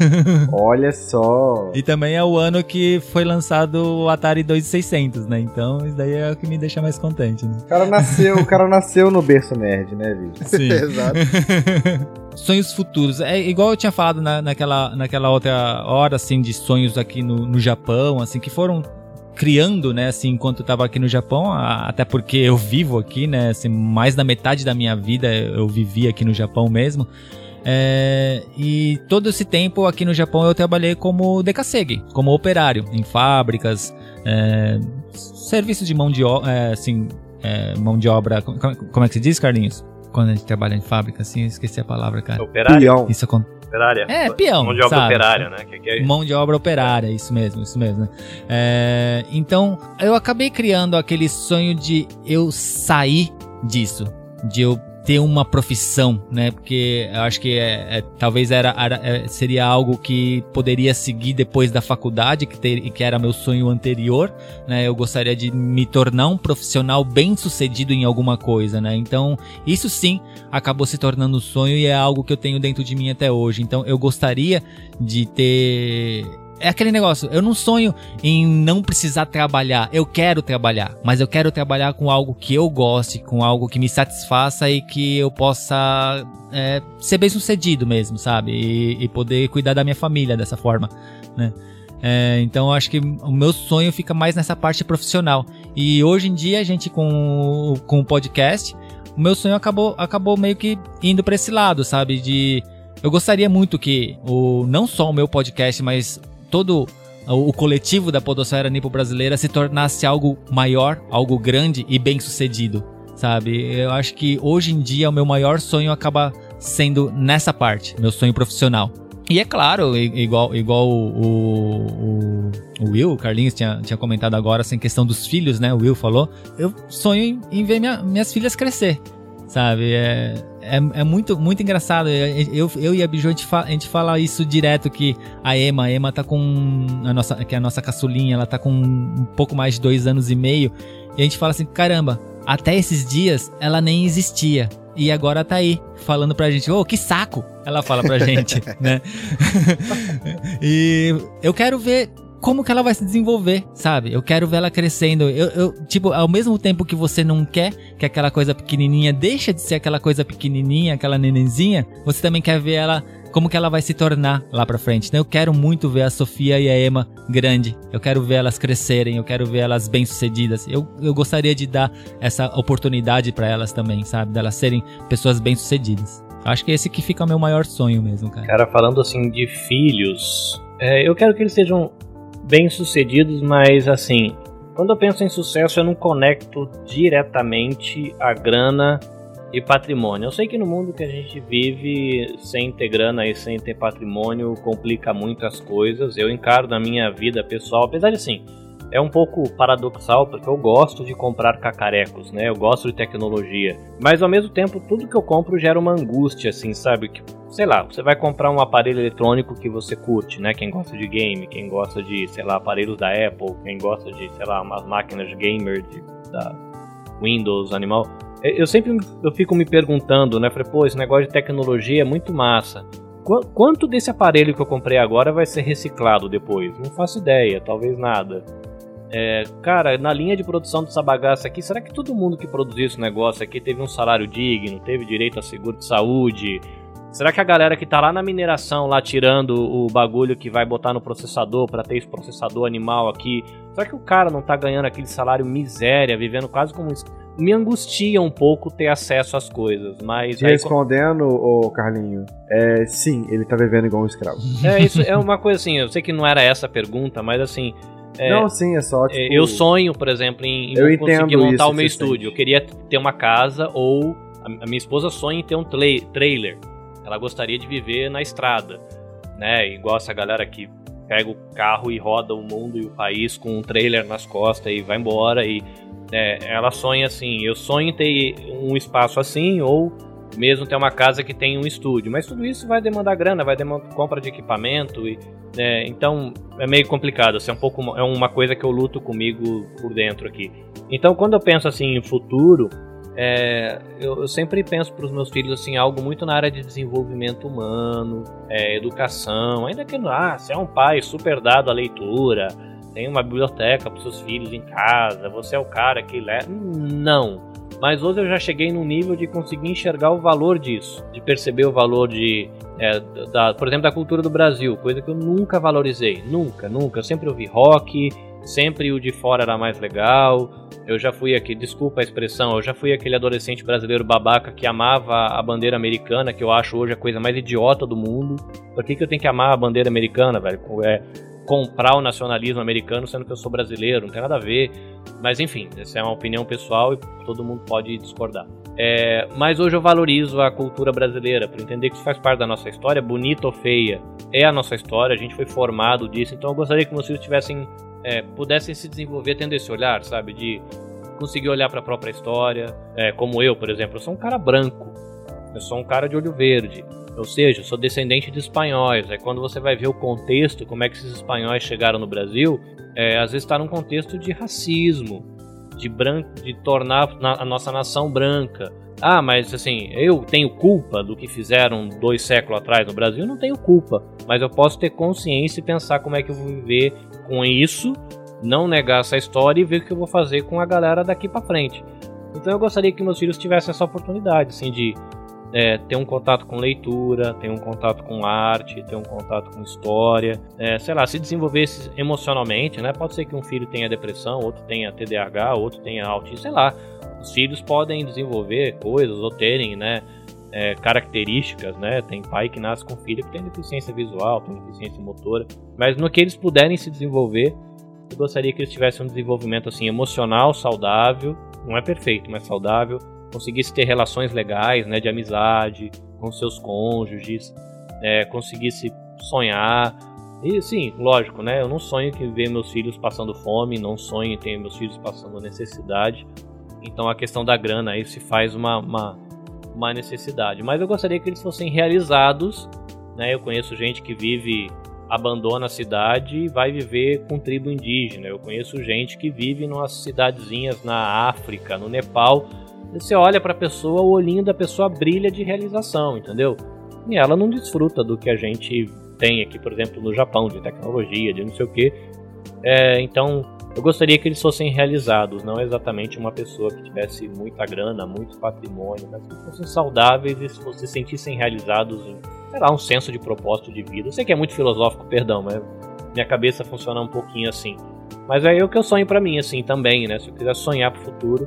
Olha só. E também é o ano que foi lançado o Atari 2600, né? Então isso daí é o que me deixa mais contente, né? O cara nasceu, o cara nasceu no berço nerd, né, bicho? Sim. Exato. sonhos futuros. É igual eu tinha falado na, naquela, naquela outra hora, assim, de sonhos aqui no, no Japão, assim, que foram criando, né, assim, enquanto eu tava aqui no Japão, a- até porque eu vivo aqui, né, assim, mais da metade da minha vida eu vivi aqui no Japão mesmo. É, e todo esse tempo aqui no Japão eu trabalhei como dekasegi, como operário em fábricas, é, serviços de mão de obra, assim, é, mão de obra, como, como é que se diz, Carlinhos? Quando a gente trabalha em fábrica, assim, eu esqueci a palavra, cara. Operário? Isso acontece. Operária? É, peão, Mão de obra sabe? operária, né? Que, que é... Mão de obra operária, isso mesmo, isso mesmo. né? É, então, eu acabei criando aquele sonho de eu sair disso, de eu ter uma profissão, né? Porque eu acho que é, é- talvez era, era- é, seria algo que poderia seguir depois da faculdade, que, ter, que era meu sonho anterior, né? Eu gostaria de me tornar um profissional bem sucedido em alguma coisa, né? Então, isso sim acabou se tornando um sonho e é algo que eu tenho dentro de mim até hoje. Então, eu gostaria de ter. É aquele negócio, eu não sonho em não precisar trabalhar. Eu quero trabalhar, mas eu quero trabalhar com algo que eu goste, com algo que me satisfaça e que eu possa é, ser bem sucedido mesmo, sabe? E, e poder cuidar da minha família dessa forma, né? É, então eu acho que o meu sonho fica mais nessa parte profissional. E hoje em dia, a gente com, com o podcast, o meu sonho acabou, acabou meio que indo pra esse lado, sabe? De eu gostaria muito que o não só o meu podcast, mas todo o, coletivo da podosfera nipo-brasileira se tornasse algo maior, algo grande e bem sucedido, sabe? Eu acho que hoje em dia o meu maior sonho acaba sendo nessa parte, meu sonho profissional. E é claro, igual, igual o, o, o Will, o Carlinhos tinha, tinha comentado agora, assim, questão dos filhos, né? O Will falou. Eu sonho em, em ver minha, minhas filhas crescer, sabe? É, é, é, muito, muito engraçado. Eu, eu e a Biju, a gente, fala, a gente fala isso direto que a Emma, a Emma tá com. A nossa, que é a nossa caçulinha, ela tá com um pouco mais de dois anos e meio. E a gente fala assim: caramba, até esses dias ela nem existia. E agora tá aí, falando pra gente, ô, oh, que saco! Ela fala pra gente, né? e eu quero ver como que ela vai se desenvolver, sabe? Eu quero ver ela crescendo. Eu, eu, tipo, ao mesmo tempo que você não quer que aquela coisa pequenininha deixe de ser aquela coisa pequenininha, aquela nenenzinha, você também quer ver ela como que ela vai se tornar lá pra frente. Então eu quero muito ver a Sofia e a Emma grande. Eu quero ver elas crescerem, eu quero ver elas bem-sucedidas. Eu, eu gostaria de dar essa oportunidade para elas também, sabe? Delas serem pessoas bem-sucedidas. Acho que esse que fica o meu maior sonho mesmo, cara. Cara, falando assim de filhos, é, eu quero que eles sejam bem-sucedidos, mas assim, quando eu penso em sucesso, eu não conecto diretamente a grana e patrimônio. Eu sei que no mundo que a gente vive, sem ter grana e sem ter patrimônio, complica muitas coisas. Eu encaro na minha vida pessoal, apesar de sim, é um pouco paradoxal porque eu gosto de comprar cacarecos, né? Eu gosto de tecnologia, mas ao mesmo tempo tudo que eu compro gera uma angústia, assim, sabe? Que, sei lá, você vai comprar um aparelho eletrônico que você curte, né? Quem gosta de game, quem gosta de, sei lá, aparelhos da Apple, quem gosta de, sei lá, umas máquinas gamer de, da Windows, animal. É, eu sempre eu fico me perguntando, né? Falei, pô, esse negócio de tecnologia é muito massa. Quanto desse aparelho que eu comprei agora vai ser reciclado depois? Não faço ideia, talvez nada. É, cara, na linha de produção dessa bagaça aqui, será que todo mundo que produziu esse negócio aqui teve um salário digno, teve direito a seguro de saúde? Será que a galera que tá lá na mineração, lá tirando o bagulho que vai botar no processador para ter esse processador animal aqui, será que o cara não tá ganhando aquele salário miséria, vivendo quase como me angustia um pouco ter acesso às coisas, mas... Te aí, respondendo, ô Carlinho, é, sim, ele tá vivendo igual um escravo. É, isso é uma coisa assim, eu sei que não era essa a pergunta, mas assim... É, não, sim, é só, tipo... Eu sonho, por exemplo, em, em conseguir montar o meu estúdio. Eu queria ter uma casa ou... A minha esposa sonha em ter um trailer. Ela gostaria de viver na estrada, né? Igual essa galera que pega o carro e roda o mundo e o país com um trailer nas costas e vai embora e é, ela sonha assim, eu sonho em ter um espaço assim ou mesmo ter uma casa que tem um estúdio, mas tudo isso vai demandar grana, vai demandar compra de equipamento e é, então é meio complicado, assim, é um pouco é uma coisa que eu luto comigo por dentro aqui. Então quando eu penso assim em futuro, é, eu, eu, sempre penso para os meus filhos assim algo muito na área de desenvolvimento humano, é, educação, ainda que ah, você é um pai super dado à leitura, tem uma biblioteca para seus filhos em casa, você é o cara que leva. Não. Mas hoje eu já cheguei num nível de conseguir enxergar o valor disso, de perceber o valor de, é, da, por exemplo, da cultura do Brasil, coisa que eu nunca valorizei, nunca, nunca. Eu sempre ouvi rock, sempre o de fora era mais legal. Eu já fui aqui, desculpa a expressão, eu já fui aquele adolescente brasileiro babaca que amava a bandeira americana, que eu acho hoje a coisa mais idiota do mundo. Por que, que eu tenho que amar a bandeira americana, velho? É, comprar o nacionalismo americano sendo que eu sou brasileiro, não tem nada a ver. Mas enfim, essa é uma opinião pessoal e todo mundo pode discordar. É, mas hoje eu valorizo a cultura brasileira, por entender que isso faz parte da nossa história, bonita ou feia, é a nossa história, a gente foi formado disso, então eu gostaria que filhos tivessem, é, pudessem se desenvolver tendo esse olhar, sabe, de conseguir olhar para a própria história, é, como eu, por exemplo, eu sou um cara branco, eu sou um cara de olho verde, ou seja, sou descendente de espanhóis. É quando você vai ver o contexto, como é que esses espanhóis chegaram no Brasil, é, às vezes está num contexto de racismo, de, branco, de tornar a nossa nação branca. Ah, mas assim, eu tenho culpa do que fizeram dois séculos atrás no Brasil? Não tenho culpa, mas eu posso ter consciência e pensar como é que eu vou viver com isso, não negar essa história e ver o que eu vou fazer com a galera daqui para frente. Então eu gostaria que meus filhos tivessem essa oportunidade, assim, de é, ter um contato com leitura, ter um contato com arte, ter um contato com história, é, sei lá, se desenvolvesse emocionalmente, né? Pode ser que um filho tenha depressão, outro tenha TDAH, outro tenha autismo, sei lá. Os filhos podem desenvolver coisas ou terem, né? é, características, né? Tem pai que nasce com filho que tem deficiência visual, tem deficiência motora, mas no que eles puderem se desenvolver, eu gostaria que eles tivessem um desenvolvimento assim emocional, saudável, não é perfeito, mas saudável, conseguisse ter relações legais, né, de amizade com seus cônjuges, é, conseguisse sonhar. E sim, lógico, né? Eu não sonho que ver meus filhos passando fome, não sonho em ter meus filhos passando necessidade. Então a questão da grana aí se faz uma, uma, uma necessidade. Mas eu gostaria que eles fossem realizados. Né? Eu conheço gente que vive, abandona a cidade e vai viver com tribo indígena. Eu conheço gente que vive em umas cidadezinhas na África, no Nepal. Você olha para a pessoa, o olhinho da pessoa brilha de realização, entendeu? E ela não desfruta do que a gente tem aqui, por exemplo, no Japão, de tecnologia, de não sei o que. É, então, eu gostaria que eles fossem realizados, não exatamente uma pessoa que tivesse muita grana, muito patrimônio, mas que fossem saudáveis e se se sentissem realizados em, sei lá, um senso de propósito de vida. Eu sei que é muito filosófico, perdão, mas minha cabeça funciona um pouquinho assim. Mas é o que eu sonho para mim, assim, também, né? Se eu quiser sonhar pro futuro,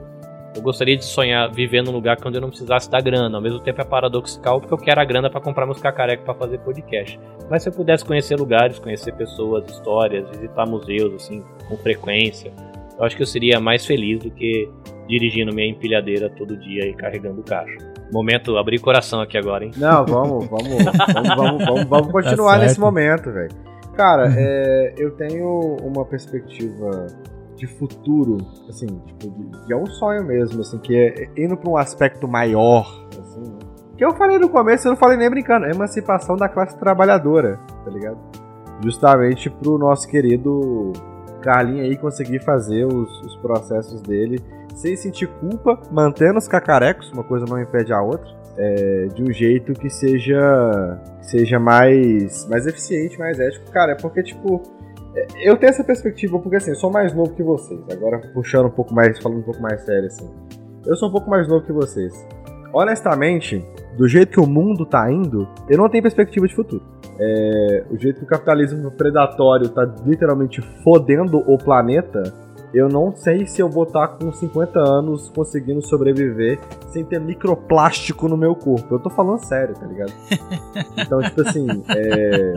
eu gostaria de sonhar viver num lugar onde eu não precisasse da grana. Ao mesmo tempo é paradoxal porque eu quero a grana para comprar meus cacarecos para fazer podcast. Mas se eu pudesse conhecer lugares, conhecer pessoas, histórias, visitar museus assim com frequência, eu acho que eu seria mais feliz do que dirigindo minha empilhadeira todo dia e carregando caixa. Momento, abrir coração aqui agora, hein? Não, vamos, vamos, vamos, vamos, vamos, vamos continuar Tá nesse momento, velho. Cara, é, eu tenho uma perspectiva de futuro, assim, tipo, de, de é um sonho mesmo, assim, que é indo pra um aspecto maior, assim, né? que eu falei no começo, eu não falei nem brincando, é emancipação da classe trabalhadora, tá ligado? Justamente pro nosso querido Carlinho aí conseguir fazer os, os processos dele sem sentir culpa, mantendo os cacarecos, uma coisa não impede a outra, é, de um jeito que seja seja mais mais eficiente, mais ético. Cara, é porque tipo é, eu tenho essa perspectiva porque assim, eu sou mais novo que vocês. Agora puxando um pouco mais, falando um pouco mais sério assim. Eu sou um pouco mais novo que vocês. Honestamente, do jeito que o mundo tá indo, eu não tenho perspectiva de futuro. É, o jeito que o capitalismo predatório tá literalmente fodendo o planeta, eu não sei se eu vou estar com 50 anos conseguindo sobreviver sem ter microplástico no meu corpo. Eu tô falando sério, tá ligado? Então, tipo assim, é...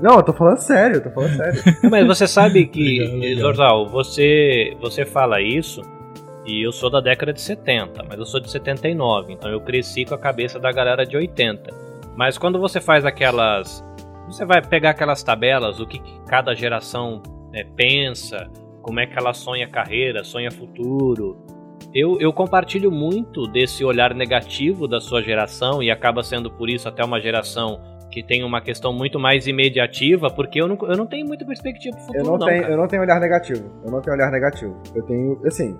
Não, eu tô falando sério, eu tô falando sério. Mas você sabe que, Legal, legal. Zorzal, você, você fala isso e eu sou da década de 70, mas eu sou de 79, então eu cresci com a cabeça da galera de 80. Mas quando você faz aquelas. Você vai pegar aquelas tabelas, o que, que cada geração é, pensa, como é que ela sonha carreira, sonha futuro. Eu, eu compartilho muito desse olhar negativo da sua geração e acaba sendo por isso até uma geração que tem uma questão muito mais imediativa, porque eu não, eu não tenho muita perspectiva pro futuro, Eu não, tenho, cara. eu não tenho olhar negativo. Eu não tenho olhar negativo. Eu tenho, assim,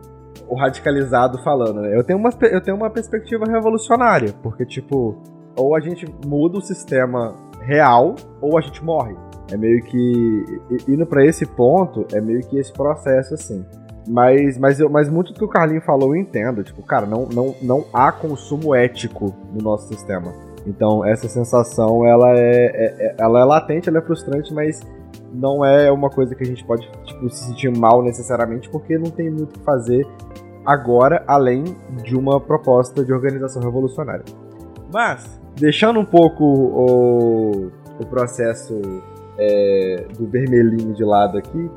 o radicalizado falando, né? Eu tenho uma, eu tenho uma perspectiva revolucionária, porque, tipo, ou a gente muda o sistema real, ou a gente morre. É meio que. Indo pra esse ponto, é meio que esse processo, assim. Mas, mas, eu, mas muito do que o Carlinho falou eu entendo. Tipo, cara, não, não, não há consumo ético no nosso sistema. Então, essa sensação, ela é, é- é- ela é latente, ela é frustrante, mas não é uma coisa que a gente pode tipo, se sentir mal necessariamente, porque não tem muito o que fazer agora, além de uma proposta de organização revolucionária. Mas, deixando um pouco o, o processo é, do vermelhinho de lado aqui,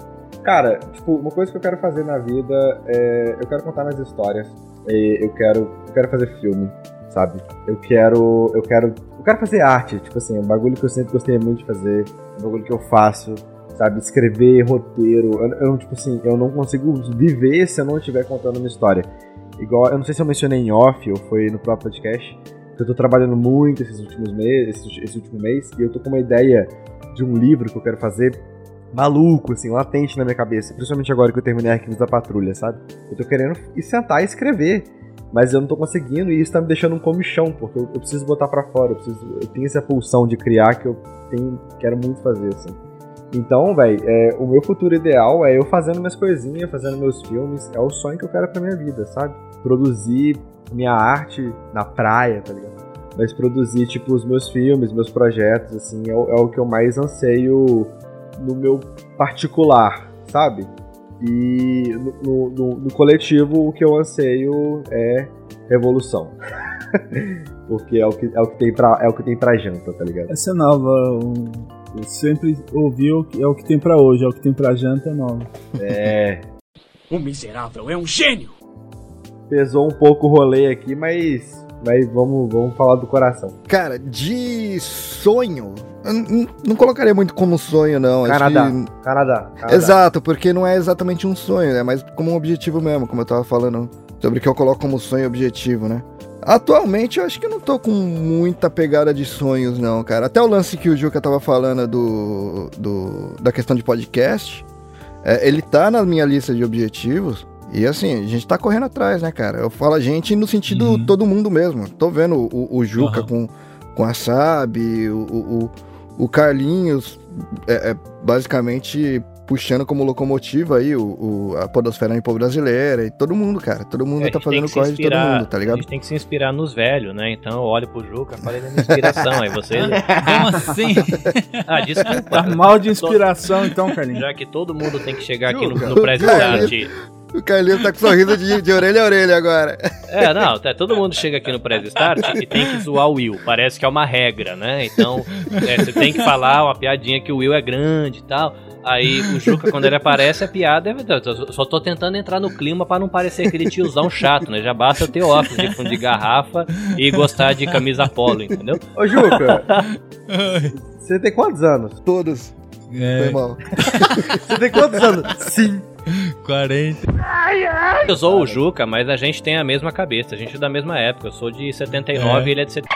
cara, tipo, uma coisa que eu quero fazer na vida é. Eu quero contar minhas histórias. e eu quero. Eu quero fazer filme, sabe? Eu quero. Eu quero. Eu quero fazer arte, tipo assim, um bagulho que eu sempre gostei muito de fazer, um bagulho que eu faço, sabe? Escrever roteiro. Eu, eu, tipo assim, eu não consigo viver se eu não estiver contando uma história. Igual, eu não sei se eu mencionei em off ou foi no próprio podcast, que eu tô trabalhando muito esses últimos meses, esse, esse último mês, e eu tô com uma ideia de um livro que eu quero fazer maluco, assim, latente na minha cabeça, principalmente agora que eu terminei Arquivos da Patrulha, sabe? Eu tô querendo sentar e escrever, mas eu não tô conseguindo e isso tá me deixando um comichão, porque eu, eu preciso botar pra fora, eu, preciso, eu tenho essa pulsão de criar que eu tenho, quero muito fazer, assim. Então, velho, é, o meu futuro ideal é eu fazendo minhas coisinhas, fazendo meus filmes, é o sonho que eu quero pra minha vida, sabe? Produzir minha arte na praia, tá ligado? Mas produzir, tipo, os meus filmes, meus projetos, assim, é, é o que eu mais anseio no meu particular, sabe? E no, no- no- coletivo o que eu anseio é revolução. Porque é o que, é o que, tem, pra, é o que tem pra janta, tá ligado? Essa é nova. Eu sempre ouvi o que é o que tem pra hoje, é o que tem pra janta é nova. É. O miserável é um gênio! Pesou um pouco o rolê aqui, mas. Mas vamos, vamos falar do coração. Cara, de sonho, não colocaria muito como sonho, não. Canadá. que- Canadá. Canadá. Exato, porque não é exatamente um sonho, é mais como um objetivo mesmo, como eu tava falando sobre o que eu coloco como sonho e objetivo, né? Atualmente eu acho que eu não tô com muita pegada de sonhos, não, cara. Até o lance que o Juca tava falando do, do da questão de podcast, é, ele tá na minha lista de objetivos. E assim, a gente tá correndo atrás, né, cara? Eu falo a gente no sentido Uhum. todo mundo mesmo. Tô vendo o, o Juca Aham. com, com a Sabe, o, o, o- Carlinhos, é, é, basicamente puxando como locomotiva aí o, o- a podosfera em povo brasileira e todo mundo, cara. Todo mundo É, a tá fazendo corre de todo mundo, tá A ligado? gente tem que se inspirar nos velhos, né? Então eu olho pro Juca e falei da minha inspiração. Aí você. Como assim? Ah, desculpa. Tá mal de inspiração, então, Carlinhos. Já que todo mundo tem que chegar aqui no, no Press cara, Start. O Carlinhos tá com sorriso de, de orelha a orelha agora. É, não, tá, todo mundo chega aqui no Press Start e tem que zoar o Will. Parece que é uma regra, né? Então, é, você tem que falar uma piadinha que o Will é grande e tal. Aí o Juca, quando ele aparece, a piada é. Eu só tô tentando entrar no clima pra não parecer aquele tiozão chato, né? Já basta eu ter óculos de fundo de garrafa e gostar de camisa polo, entendeu? Ô, Juca, você tem quantos anos? Todos. Foi É, mal. Você tem quantos anos? Sim. 40. Eu sou o Juca, mas a gente tem a mesma cabeça, a gente é da mesma época. Eu sou de 79 É. e ele é de 70.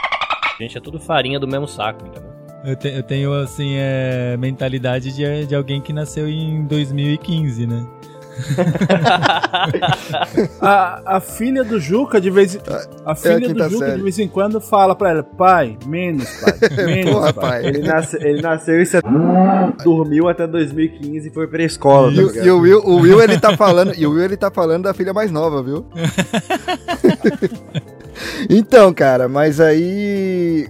A gente é tudo farinha do mesmo saco, entendeu? Eu, te- eu tenho, assim, é, mentalidade de, de alguém que nasceu em 2015, né? A, a filha do Juca, de vez em, a filha do quinta Juca, série. de vez em quando, fala pra ela: pai, menos, pai, menos, Porra, pai. pai. Ele, nasce, ele nasceu setembro, dormiu até 2015 e foi pra escola. tá E, o- ligado? e o Will, o Will ele tá falando, e o Will ele tá falando da filha mais nova, viu? então, cara, mas aí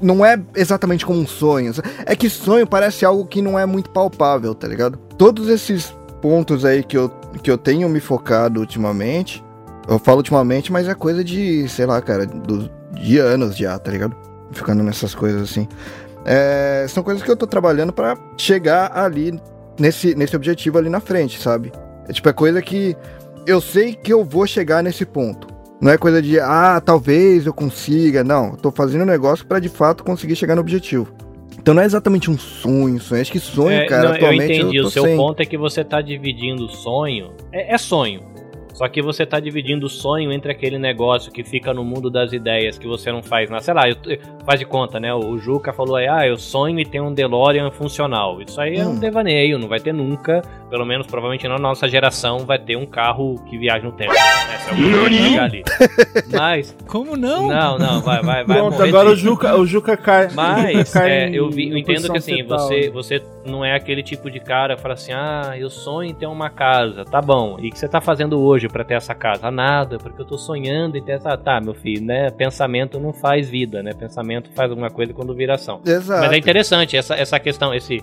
não é exatamente como um sonho. É que sonho parece algo que não é muito palpável, tá ligado? Todos esses pontos aí que eu, que eu tenho me focado ultimamente, eu falo ultimamente, mas é coisa de, sei lá, cara, do, de anos já, tá ligado? Ficando nessas coisas assim. É, são coisas que eu tô trabalhando pra chegar ali nesse, nesse objetivo ali na frente, sabe? É tipo, é coisa que eu sei que eu vou chegar nesse ponto. Não é coisa de, ah, talvez eu consiga. Não, tô fazendo um negócio pra de fato conseguir chegar no objetivo. Então não é exatamente um sonho, sonho. Acho que sonho, É, cara, não, eu atualmente entendi. tô o seu sem. ponto é que você tá dividindo o sonho. É, é sonho. Só que você tá dividindo o sonho entre aquele negócio que fica no mundo das ideias que você não faz na. Sei lá, eu- faz de conta, né? O Juca falou aí, ah, eu sonho e tenho um DeLorean funcional. Isso aí é um Hum. devaneio, não vai ter nunca. Pelo menos, provavelmente na nossa geração, vai ter um carro que viaja no tempo. Essa é o que ali. Mas. Como não? Não, não, vai, vai, vai. Pronto, agora o Juca, o Juca cai. mas cai é, eu, vi- eu entendo que assim, fetal. você, você não é aquele tipo de cara que fala assim, ah, eu sonho em ter uma casa, tá bom. E o que você tá fazendo hoje pra ter essa casa? Ah, nada, porque eu tô sonhando em ter essa. Tá, meu filho, né? Pensamento não faz vida, né? Pensamento faz alguma coisa quando vira ação. Exato. Mas é interessante essa, essa questão, esse,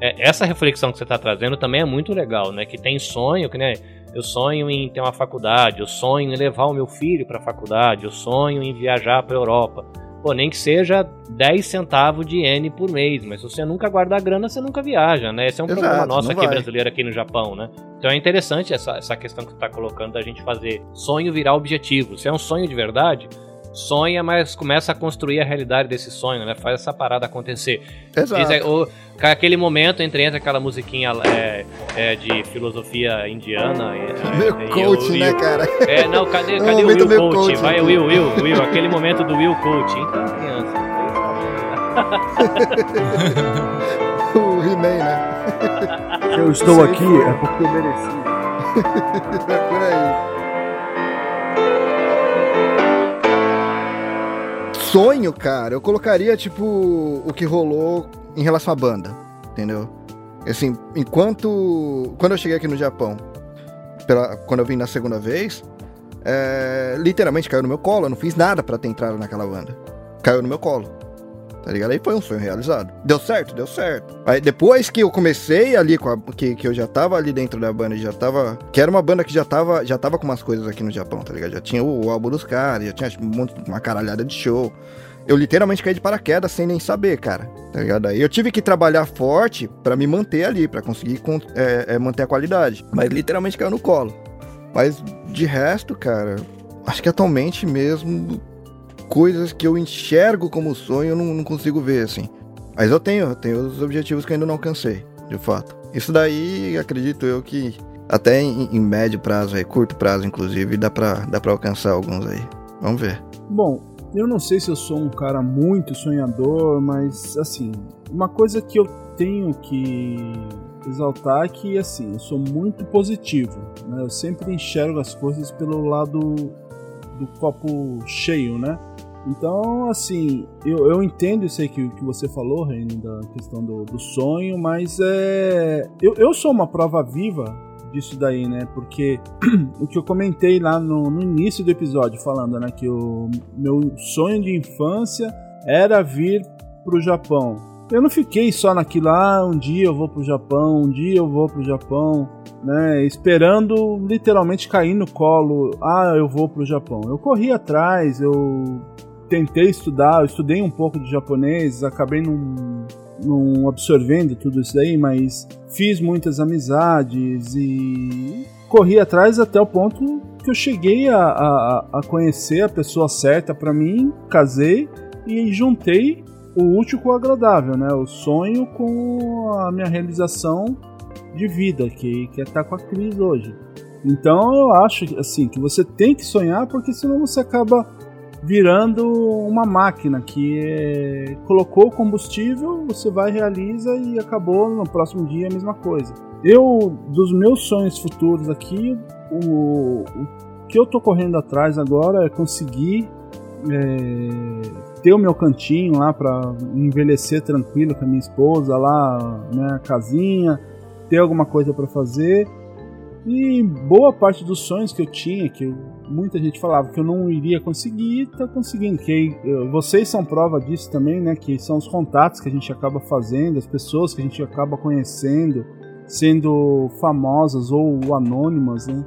é, essa reflexão que você está trazendo também é muito legal, né? Que tem sonho, que né? Eu sonho em ter uma faculdade, eu sonho em levar o meu filho para a faculdade, eu sonho em viajar para Europa. Pô, nem que seja 10 centavos de N por mês, mas se você nunca guardar grana, você nunca viaja, né? Esse é um Exato, problema nosso aqui vai. brasileiro aqui no Japão, né? Então é interessante essa, essa questão que tu tá colocando da gente fazer sonho virar objetivo. Se é um sonho de verdade, sonha, mas começa a construir a realidade desse sonho, né? Faz essa parada acontecer. Exato. Diz o- aquele momento entre entra aquela musiquinha é, é, de filosofia indiana. e- Meu coach, o- e né, cara? É, não, cadê, É cadê o Will Coach? coach, Vai? Will, Will, Will, aquele momento do Will Coach. Então, criança. o He-Man, né? Se eu estou Sim. aqui é porque eu mereci. Sonho, cara, eu colocaria, tipo, o que rolou em relação à banda, entendeu? Assim, enquanto. Quando eu cheguei aqui no Japão, pela, quando eu vim na segunda vez, é, literalmente caiu no meu colo. Eu não fiz nada pra ter entrado naquela banda. Caiu no meu colo. Tá ligado? Aí foi um sonho realizado. Deu certo? Deu certo. Aí depois que eu comecei ali, com a, que, que eu já tava ali dentro da banda, já tava. Que era uma banda que já tava, já tava com umas coisas aqui no Japão, tá ligado? Já tinha o, o álbum dos caras, já tinha um uma caralhada de show. Eu literalmente caí de paraquedas sem nem saber, cara. Tá ligado? Aí eu tive que trabalhar forte pra me manter ali, pra conseguir con- é, é, manter a qualidade. Mas literalmente caiu no colo. Mas de resto, cara, acho que atualmente mesmo, coisas que eu enxergo como sonho, eu não, não consigo ver, assim. Mas eu tenho, eu tenho os objetivos que eu ainda não alcancei, de fato. Isso daí, acredito eu que até em, em médio prazo, aí, curto prazo, inclusive, dá pra, dá pra alcançar alguns aí. Vamos ver. Bom, eu não sei se eu sou um cara muito sonhador, mas assim, uma coisa que eu tenho que exaltar é que assim, eu sou muito positivo, né? Eu sempre enxergo as coisas pelo lado do copo cheio, né? Então, assim, eu, eu entendo isso aí que, que você falou, Reino, da questão do, do sonho, mas é. Eu, eu sou uma prova viva disso daí, né? Porque o que eu comentei lá no, no início do episódio, falando, né? Que o meu sonho de infância era vir pro Japão. Eu não fiquei só naquilo, ah, um dia eu vou pro Japão, um dia eu vou pro Japão, né? Esperando literalmente cair no colo, ah, eu vou pro Japão. Eu corri atrás, eu tentei estudar, eu estudei um pouco de japonês, acabei não, não absorvendo tudo isso daí, mas fiz muitas amizades e corri atrás até o ponto que eu cheguei a, a, a conhecer a pessoa certa para mim, casei e juntei o útil com o agradável, né? O sonho com a minha realização de vida, que, que é estar com a Cris hoje. Então eu acho assim que você tem que sonhar, porque senão você acaba virando uma máquina que é, colocou o combustível, você vai realiza e acabou no próximo dia a mesma coisa. Eu dos meus sonhos futuros aqui, o, o que eu tô correndo atrás agora é conseguir é, ter o meu cantinho lá para envelhecer tranquilo com a minha esposa lá, né, casinha, ter alguma coisa para fazer. E boa parte dos sonhos que eu tinha, que muita gente falava que eu não iria conseguir, tá conseguindo. Que vocês são prova disso também, né? Que são os contatos que a gente acaba fazendo, as pessoas que a gente acaba conhecendo, sendo famosas ou anônimas, né?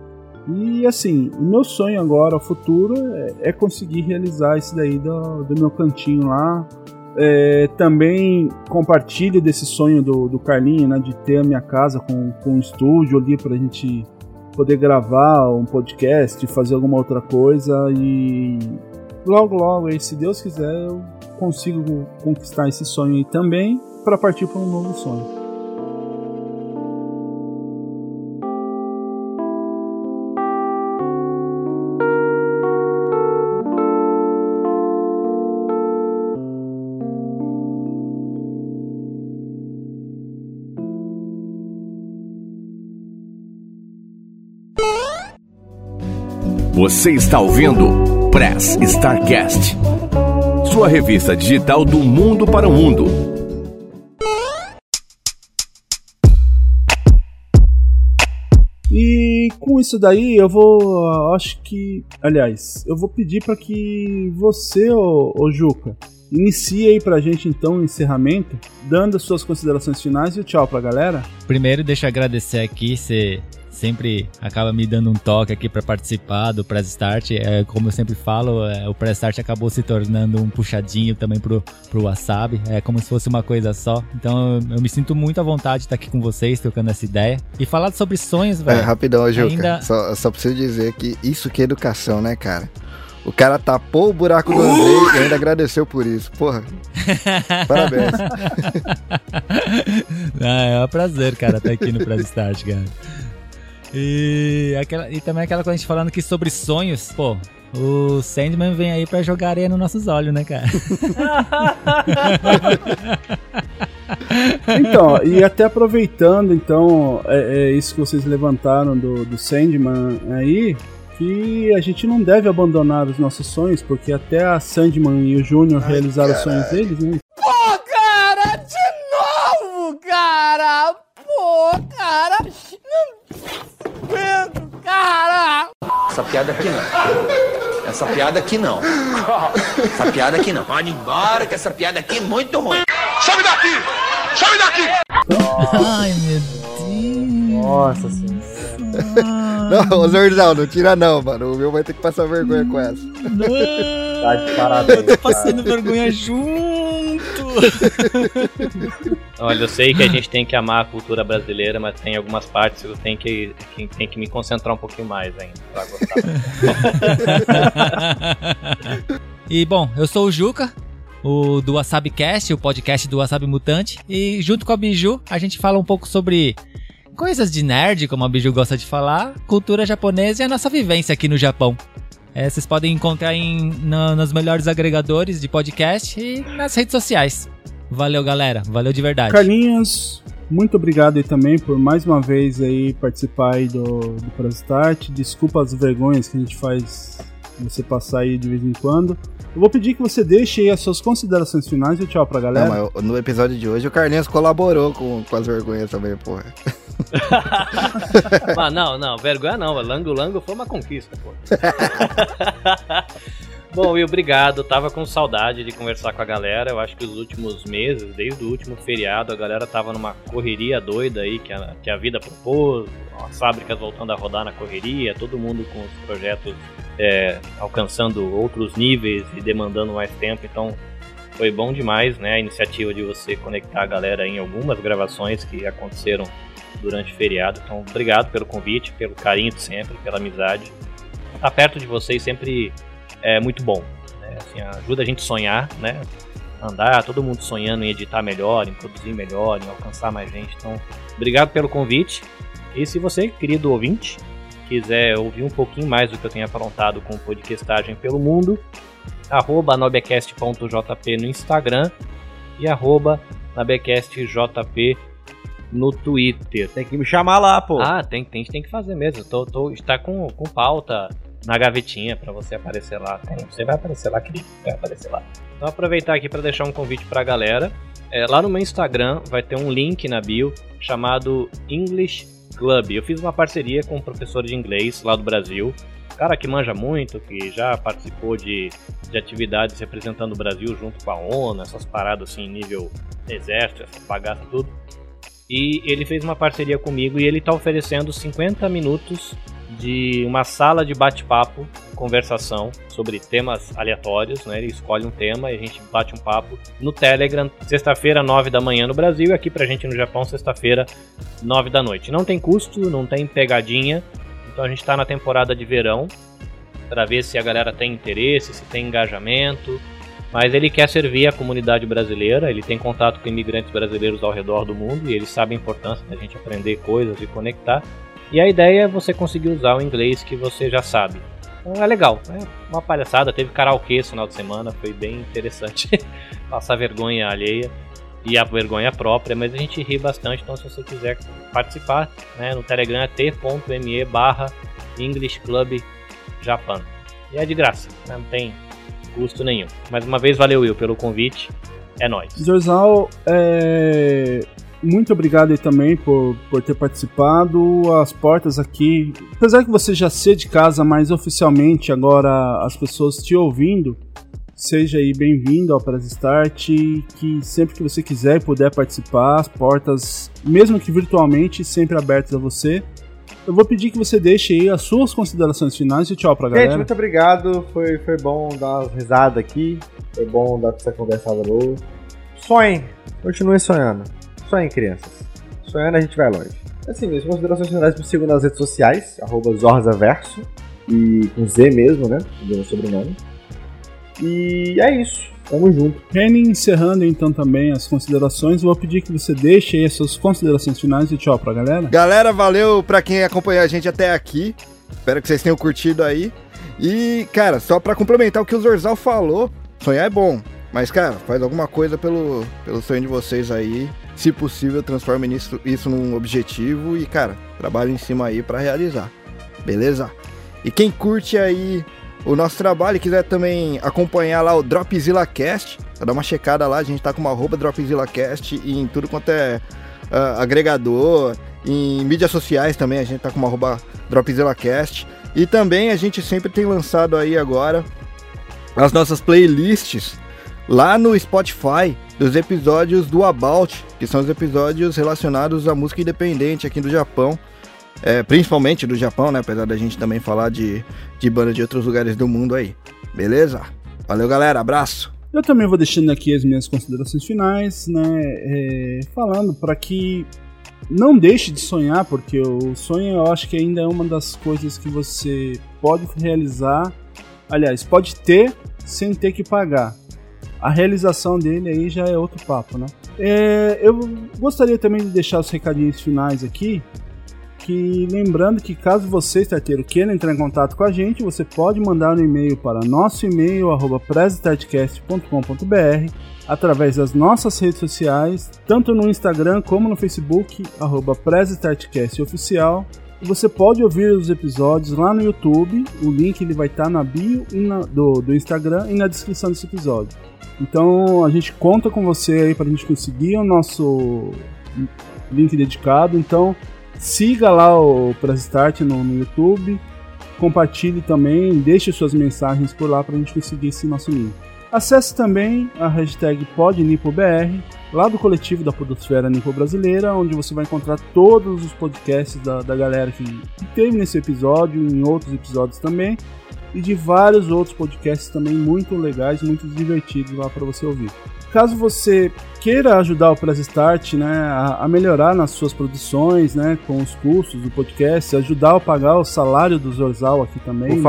E assim, o meu sonho agora, futuro, é, é conseguir realizar isso daí do, do meu cantinho lá. É, também compartilho desse sonho do, do Carlinho, né, de ter a minha casa com, com um estúdio ali pra gente poder gravar um podcast, fazer alguma outra coisa e logo logo aí, se Deus quiser, eu consigo conquistar esse sonho aí também para partir para um novo sonho. Você está ouvindo Press Starcast, sua revista digital do mundo para o mundo. E com isso daí eu vou, acho que, aliás, eu vou pedir para que você, ô, ô Juca, inicie aí pra gente então o encerramento, dando as suas considerações finais e o tchau pra galera. Primeiro, deixa eu agradecer aqui, você sempre acaba me dando um toque aqui para participar do Press Start. É, como eu sempre falo, é, o Press Start acabou se tornando um puxadinho também pro, pro Wasabi. É como se fosse uma coisa só. Então eu, eu me sinto muito à vontade de estar aqui com vocês, trocando essa ideia. E falar sobre sonhos, velho. É, rapidão, Juca. ainda- Só, só preciso dizer que isso que é educação, né, cara? O cara tapou o buraco do Andrei e ainda agradeceu por isso. Porra. Parabéns. Ah, é um prazer, cara, estar aqui no Press Start, cara. E, aquela, e também aquela coisa a gente falando aqui sobre sonhos, pô. O Sandman vem aí pra jogar areia nos nossos olhos, né, cara? Então, e até aproveitando, então, é, é isso que vocês levantaram do, do Sandman aí, que a gente não deve abandonar os nossos sonhos, porque até a Sandman e o Júnior realizaram os sonhos deles, né? Pô, cara, de novo, cara! Pô, cara! Essa piada aqui não. Essa piada aqui não. Essa piada aqui não. Pode ir embora, que essa piada aqui é muito ruim. Sobe daqui! Sobe daqui! Ai, meu Deus. Nossa senhora. Não, ô Zordão, não tira não, mano. O meu vai ter que passar vergonha com essa. Tá de parabéns. Eu tô passando vergonha junto. Olha, eu sei que a gente tem que amar a cultura brasileira, mas tem algumas partes que eu tenho que, que, que me concentrar um pouquinho mais ainda pra gostar. E bom, eu sou o Juca, o do Wasabi Cast, o podcast do Wasabi Mutante, e junto com a Biju a gente fala um pouco sobre coisas de nerd, como a Biju gosta de falar, cultura japonesa e a nossa vivência aqui no Japão. É, vocês podem encontrar em, na- nos melhores agregadores de podcast e nas redes sociais. Valeu, galera. Valeu de verdade. Carlinhos, muito obrigado aí também por mais uma vez aí participar aí do, do Press Start. Desculpa as vergonhas que a gente faz você passar aí de vez em quando. Eu vou pedir que você deixe aí as suas considerações finais e tchau pra galera. Não, mas no episódio de hoje o Carlinhos colaborou com, com as vergonhas também, porra. Mas não, não, vergonha não. Lango Lango foi uma conquista, pô. Bom, Will, obrigado. Tava com saudade de conversar com a galera. Eu acho que os últimos meses, desde o último feriado, a galera tava numa correria doida aí que a, que a vida propôs. As fábricas voltando a rodar na correria, todo mundo com os projetos é, alcançando outros níveis e demandando mais tempo. Então, foi bom demais, né? A iniciativa de você conectar a galera em algumas gravações que aconteceram durante o feriado. Então, obrigado pelo convite, pelo carinho de sempre, pela amizade. Estar perto de vocês sempre é muito bom. Né? Assim, ajuda a gente a sonhar, né? Andar, todo mundo sonhando em editar melhor, em produzir melhor, em alcançar mais gente. Então, obrigado pelo convite. E se você, querido ouvinte, quiser ouvir um pouquinho mais do que eu tenho aprontado com podcastagem pelo mundo, arroba nobecast.jp no Instagram e arroba nobecastjp no Twitter. Tem que me chamar lá, pô. Ah, tem, tem, tem que fazer mesmo. Tô, tô, está com, com pauta na gavetinha pra você aparecer lá. Tem, Você vai aparecer lá, querido. Vai aparecer lá. Então aproveitar aqui pra deixar um convite pra galera. É, lá no meu Instagram vai ter um link na bio chamado English Club. Eu fiz uma parceria com um professor de inglês lá do Brasil. Cara que manja muito, que já participou de, de atividades representando o Brasil junto com a ONU, essas paradas assim, nível exército, essa tudo. E ele fez uma parceria comigo e ele está oferecendo 50 minutos de uma sala de bate-papo, conversação sobre temas aleatórios, né? Ele escolhe um tema e a gente bate um papo no Telegram, sexta-feira, 9 da manhã no Brasil, e aqui pra gente no Japão, sexta-feira, 9 da noite. Não tem custo, não tem pegadinha, então a gente tá na temporada de verão para ver se a galera tem interesse, se tem engajamento. Mas ele quer servir a comunidade brasileira, ele tem contato com imigrantes brasileiros ao redor do mundo e ele sabe a importância da gente aprender coisas e conectar. E a ideia é você conseguir usar o inglês que você já sabe. Então é legal, é uma palhaçada. Teve karaokê esse final de semana, foi bem interessante passar vergonha alheia e a vergonha própria, mas a gente ri bastante. Então, se você quiser participar, né, no Telegram é t.me barra English Club Japan. E é de graça, né, não tem custo nenhum. Mais uma vez, valeu Will pelo convite. É nóis. Zorzal, é... muito obrigado aí também por, por ter participado. As portas aqui, apesar que você já ser de casa, mas oficialmente agora as pessoas te ouvindo, seja aí bem-vindo ao Press Start. Que sempre que você quiser e puder participar, as portas, mesmo que virtualmente, sempre abertas a você. Eu vou pedir que você deixe aí as suas considerações finais e tchau pra Gente, galera. muito obrigado. Foi, foi bom dar umas risadas aqui. Foi bom dar essa conversada boa. Sonhem. Continuem sonhando. Sonhem, crianças. Sonhando a gente vai longe. Assim mesmo, considerações finais me sigam nas redes sociais, arroba Zorzaverso. E com Z mesmo, né? O meu sobrenome. E é isso. Tamo junto. Reni, encerrando então também as considerações, vou pedir que você deixe aí as suas considerações finais e tchau pra galera. Galera, valeu pra quem acompanhou a gente até aqui. Espero que vocês tenham curtido aí. E, cara, só pra complementar o que o Zorzal falou, sonhar é bom. Mas, cara, faz alguma coisa pelo, pelo sonho de vocês aí. Se possível, transforme isso, isso num objetivo e, cara, trabalhe em cima aí pra realizar. Beleza? E quem curte aí o nosso trabalho e quiser também acompanhar lá o Dropzilla Cast, dá uma checada lá, a gente tá com uma arroba Dropzilla Cast em tudo quanto é ah, agregador, em mídias sociais também, a gente tá com uma arroba Dropzilla Cast. E também a gente sempre tem lançado aí agora as nossas playlists lá no Spotify dos episódios do About, que são os episódios relacionados à música independente aqui do Japão. É, principalmente do Japão, né? Apesar da gente também falar de, de bandas de outros lugares do mundo aí. Beleza? Valeu, galera. Abraço. Eu também vou deixando aqui as minhas considerações finais, né? É, falando para que não deixe de sonhar, porque o sonho eu acho que ainda é uma das coisas que você pode realizar. Aliás, pode ter sem ter que pagar. A realização dele aí já é outro papo, né? É, eu gostaria também de deixar os recadinhos finais aqui. Que lembrando que caso você, starteiro, queira entrar em contato com a gente, você pode mandar um e-mail para nosso e-mail, arroba através das nossas redes sociais, tanto no Instagram como no Facebook, arroba Oficial. Você pode ouvir os episódios lá no YouTube, o link ele vai estar na bio na, do, do Instagram e na descrição desse episódio. Então a gente conta com você aí para a gente conseguir o nosso link dedicado. Então siga lá o Press Start no, no YouTube, compartilhe também, deixe suas mensagens por lá para a gente conseguir esse nosso link. Acesse também a hashtag PodNipoBR, lá do coletivo da Podosfera Nipo Brasileira, onde você vai encontrar todos os podcasts da, da galera que, que teve nesse episódio em outros episódios também, e de vários outros podcasts também muito legais, muito divertidos lá para você ouvir. Caso você queira ajudar o Press Start né, a, a, melhorar nas suas produções, né, com os custos do podcast, ajudar a pagar o salário do Zorzal aqui também. Por né?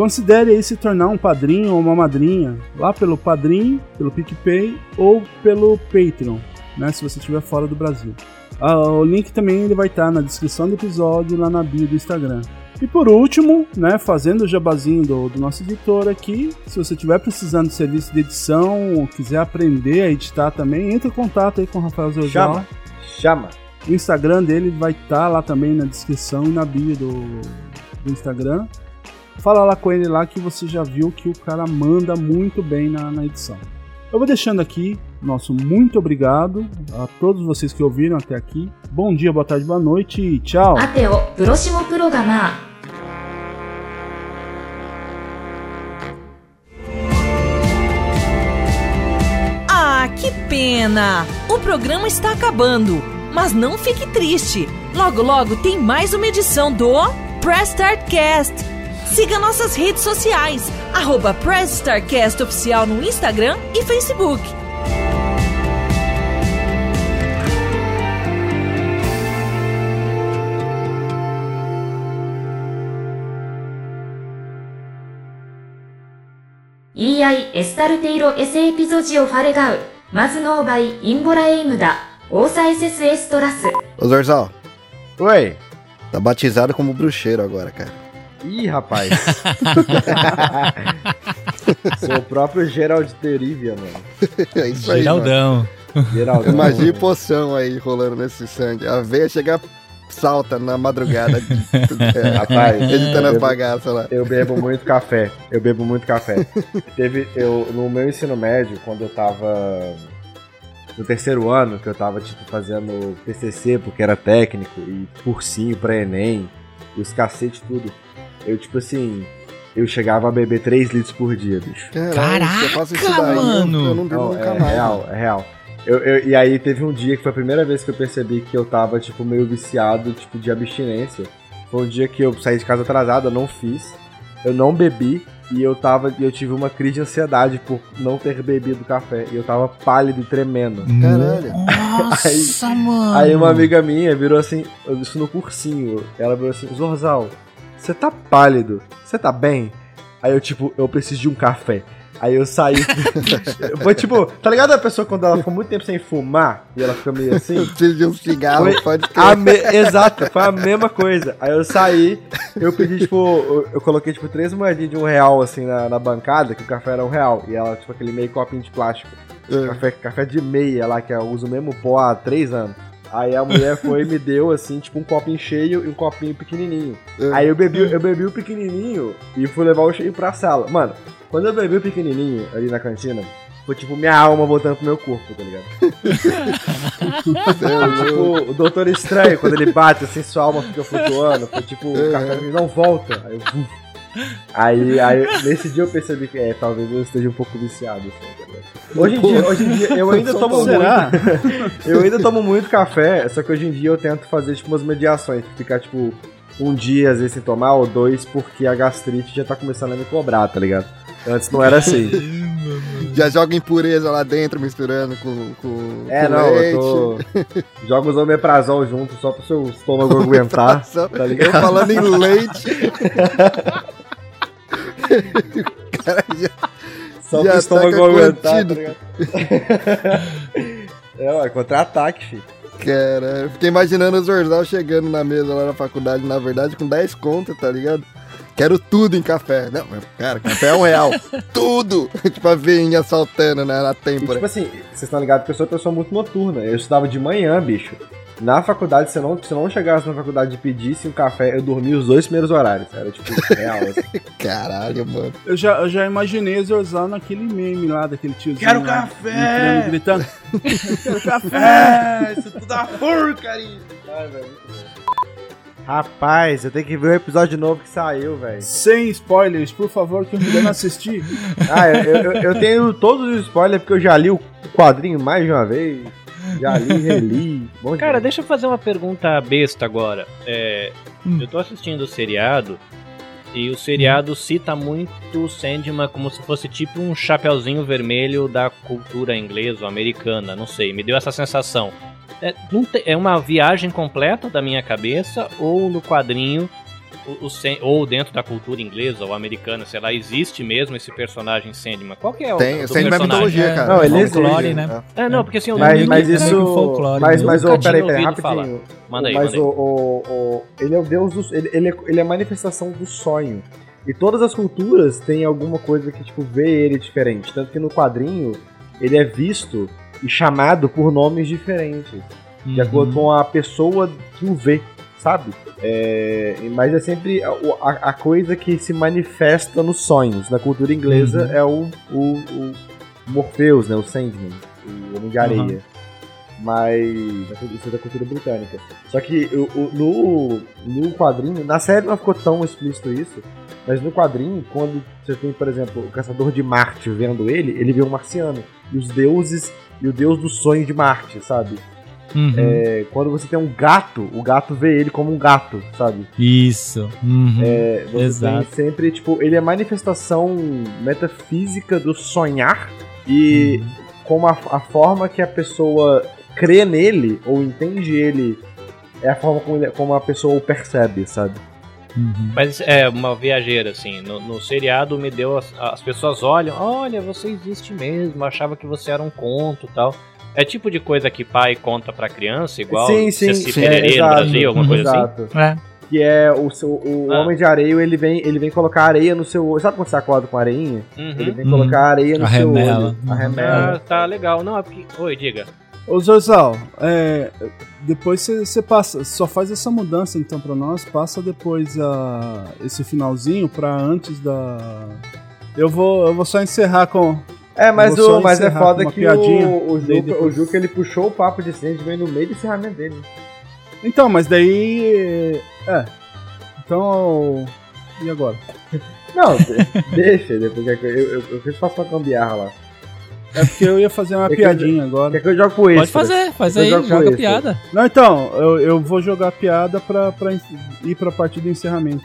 Considere aí se tornar um padrinho ou uma madrinha lá pelo Padrim, pelo PicPay ou pelo Patreon, né, se você estiver fora do Brasil. Ah, o link também ele vai estar na descrição do episódio lá na bio do Instagram. E por último, né, fazendo o jabazinho do, do nosso editor aqui, se você estiver precisando de serviço de edição ou quiser aprender a editar também, entre em contato aí com o Rafael Zorzal. Chama, chama. O Instagram dele vai estar lá também na descrição e na bio do, do Instagram. Fala lá com ele lá que você já viu que o cara manda muito bem na, na edição. Eu vou deixando aqui nosso muito obrigado a todos vocês que ouviram até aqui. Bom dia, boa tarde, boa noite e tchau. Até o próximo programa. Ah, que pena! O programa está acabando, mas não fique triste. Logo, logo tem mais uma edição do Press Start Cast. Siga nossas redes sociais, arroba Press Start Cast Oficial no Instagram e Facebook. EI エスタルテイロエセエピゾジオファレガウマズノーバイインボラエイムダオーサエセスエストラス Ô Zorzal, Oi. tá batizado como bruxeiro agora, cara. Ih, rapaz. Sou o próprio Gerald Terivia, mano. É isso aí, mano. Geraldão. Geraldão. Magia e poção aí rolando nesse sangue. A veia chega, salta na madrugada, é, Rapaz, editando as eu- bagaças lá. Eu bebo muito café. Eu bebo muito café. Teve eu no meu ensino médio, quando eu tava no terceiro ano, que eu tava tipo fazendo TCC porque era técnico e cursinho pra ENEM, e os cacete tudo. Eu tipo assim, eu chegava a beber 3 litros por dia, bicho. Caralho, se eu faço isso daí, eu- mano! Eu não durmo Não, nunca é mais. real, é real. Eu, eu- e aí teve um dia que foi a primeira vez que eu percebi que eu tava, tipo, meio viciado, tipo, de abstinência. Foi um dia que eu saí de casa atrasado, eu não fiz, eu não bebi, e eu tava. E eu tive uma crise de ansiedade por não ter bebido café. E eu tava pálido e tremendo. Caralho. Nossa, mano. Aí uma amiga minha virou assim, isso no cursinho, ela virou assim, Zorzal, você tá pálido, você tá bem? Aí eu tipo, eu preciso de um café. Aí eu saí. Foi tipo, tá ligado a pessoa quando ela ficou muito tempo sem fumar e ela fica meio assim? Eu preciso de um cigarro, Foi pode crer. me- Exato, foi a mesma coisa. Aí eu saí, eu pedi, tipo, eu, eu coloquei, tipo, três moedinhas de um real, assim, na, na bancada, que o café era um real. E ela, tipo, aquele meio copinho de plástico. É. Café, café de meia lá, que eu uso o mesmo pó há três anos. Aí a mulher foi e me deu, assim, tipo, um copinho cheio e um copinho pequenininho. É. Aí eu bebi, eu bebi o pequenininho e fui levar o cheio pra sala. Mano, quando eu bebi o pequenininho ali na cantina, foi tipo minha alma voltando pro meu corpo, tá ligado? Foi tipo o Doutor Estranho, quando ele bate assim, sua alma fica flutuando. Foi tipo, o café não volta. Aí, eu. Aí, aí nesse dia eu percebi que é, talvez eu esteja um pouco viciado. Assim, hoje, em dia, hoje em dia eu ainda tomo será? muito. eu ainda tomo muito café, só que hoje em dia eu tento fazer tipo umas mediações, ficar tipo um dia às vezes sem tomar ou dois, porque a gastrite já tá começando a me cobrar, tá ligado? Antes não era assim. Já joga impureza lá dentro, misturando com, com, É, com não, leite. eu tô. Joga os omeprazol junto só pro seu estômago aguentar. tá ligado? Eu falando em leite. o cara já, Só já pro estômago tá aguentar, tá é, ué, contra-ataque, filho. Cara, eu fiquei imaginando o Zorzal chegando na mesa lá na faculdade, na verdade, com 10 contas, tá ligado? Quero tudo em café. Não, cara, café é um real. tudo! tipo a veinha saltando né, na E, têmpora. tipo assim, vocês estão ligados que eu sou uma pessoa muito noturna. Eu estudava de manhã, bicho. Na faculdade, se eu não, se eu não chegasse na faculdade e pedisse um café, eu dormia os dois primeiros horários. Era tipo real, assim. Caralho, mano. Eu já, eu já imaginei Zorzal naquele meme lá, daquele tiozinho. Quero lá, café! entrando, Gritando. Quero café! É, isso tudo é porcaria. Ai, velho, muito bom. Rapaz, eu tenho que ver o episódio novo que saiu, velho. Sem spoilers, por favor, que eu não assisti. Ah, eu, eu, eu tenho todos os spoilers porque eu já li o quadrinho mais de uma vez. Já li, reli. Bom Cara, demais. deixa eu fazer uma pergunta besta agora. É, Eu tô assistindo o seriado e o seriado cita muito o Sandman como se fosse tipo um chapeuzinho vermelho da cultura inglesa ou americana, não sei, me deu essa sensação. É, não te- é uma viagem completa da minha cabeça ou no quadrinho o, o ou dentro da cultura inglesa ou americana, sei lá, existe mesmo esse personagem Sandman? Qual que é o Tem, do Sandman é mitologia, cara. Não, ele Folclore, existe. né? É, não, porque assim, eu Mas, mas que isso. folclore, mas, né? mas, Nunca ô, peraí, peraí, rapidinho. Manda aí, mas manda aí. O, o, o- ele é o deus do. Ele, ele, é, ele é a manifestação do sonho. E todas as culturas têm alguma coisa que, tipo, vê ele diferente. Tanto que no quadrinho, ele é visto e chamado por nomes diferentes. De Uhum. acordo com a pessoa que o vê, sabe? É, mas é sempre a, a- a coisa que se manifesta nos sonhos. Na cultura inglesa Uhum. é o, o, o Morpheus, né? O Sandman, o Homem de Areia. Uhum. Mas isso é da cultura britânica. Só que o, o- no, no quadrinho, na série não ficou tão explícito isso, mas no quadrinho, quando você tem, por exemplo, o caçador de Marte vendo ele, ele vê um marciano. E os deuses, e o deus do sonho de Marte, sabe? Uhum. É, quando você tem um gato, o gato vê ele como um gato, sabe? Isso. Uhum. É, você Exato. tem sempre, tipo, ele é a manifestação metafísica do sonhar e como a, a forma que a pessoa crê nele ou entende ele é a forma como, ele- como a pessoa o percebe, sabe? Uhum. Mas é uma viajeira, assim. No, no seriado me deu. As, as pessoas olham, olha, você existe mesmo, achava que você era um conto e tal. É tipo de coisa que pai conta pra criança, igual sim, sim, Ceci sim, é, no exato, Brasil, alguma coisa assim. exato. É. Que é o seu o Ah. homem de areia, ele vem, ele vem colocar areia no seu olho. Sabe quando você acorda com areinha? Uhum. Ele vem Uhum. colocar areia no seu Arremela. olho. Arremela. Ah, tá legal. Não, é porque. Oi, diga. Ô Zorzal, é, depois você passa, só faz essa mudança então pra nós, passa depois a, esse finalzinho pra antes da. Eu vou, eu vou só encerrar com. É, mas, o, mas é foda que piadinha, o, o, Juca, depois- o Juca ele puxou o papo de Sandman no meio do encerramento dele. Então, mas daí. É. Então. E agora? Não, de- deixa, depois que eu, eu, eu, eu faço uma gambiarra lá. É porque eu ia fazer uma É que eu- piadinha agora. Quer que eu jogo com extra? Pode fazer, faz Eu aí, joga extra. piada. Não, então, eu, eu vou jogar piada pra, pra ir pra parte do encerramento.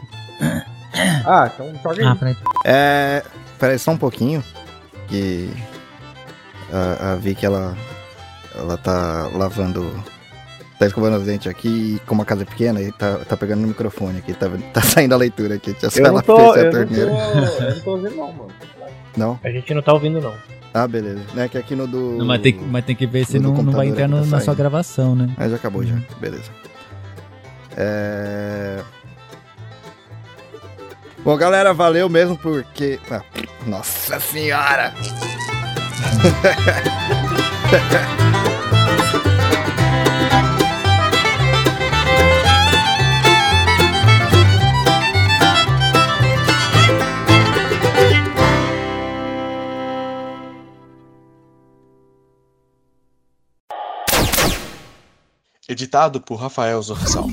Ah, então joga aí. Ah, peraí. É. Peraí, só um pouquinho. Que. A, a Vicky, ela. Ela tá lavando. Tá escovando os dentes aqui, como a casa é pequena, e tá, tá pegando no microfone aqui, tá, tá saindo a leitura aqui. Deixa eu não tô, eu não tô, torneira. eu não tô ouvindo não, mano. Não? A gente não tá ouvindo, não. Ah, beleza. É que aqui no do. Não, mas, tem, que- mas tem que ver se não, não vai entrar no- tá na sua gravação, né? Ah, já acabou já. Beleza. É... Bom, galera, valeu mesmo porque. Ah, nossa senhora! Editado por Rafael Zorzal.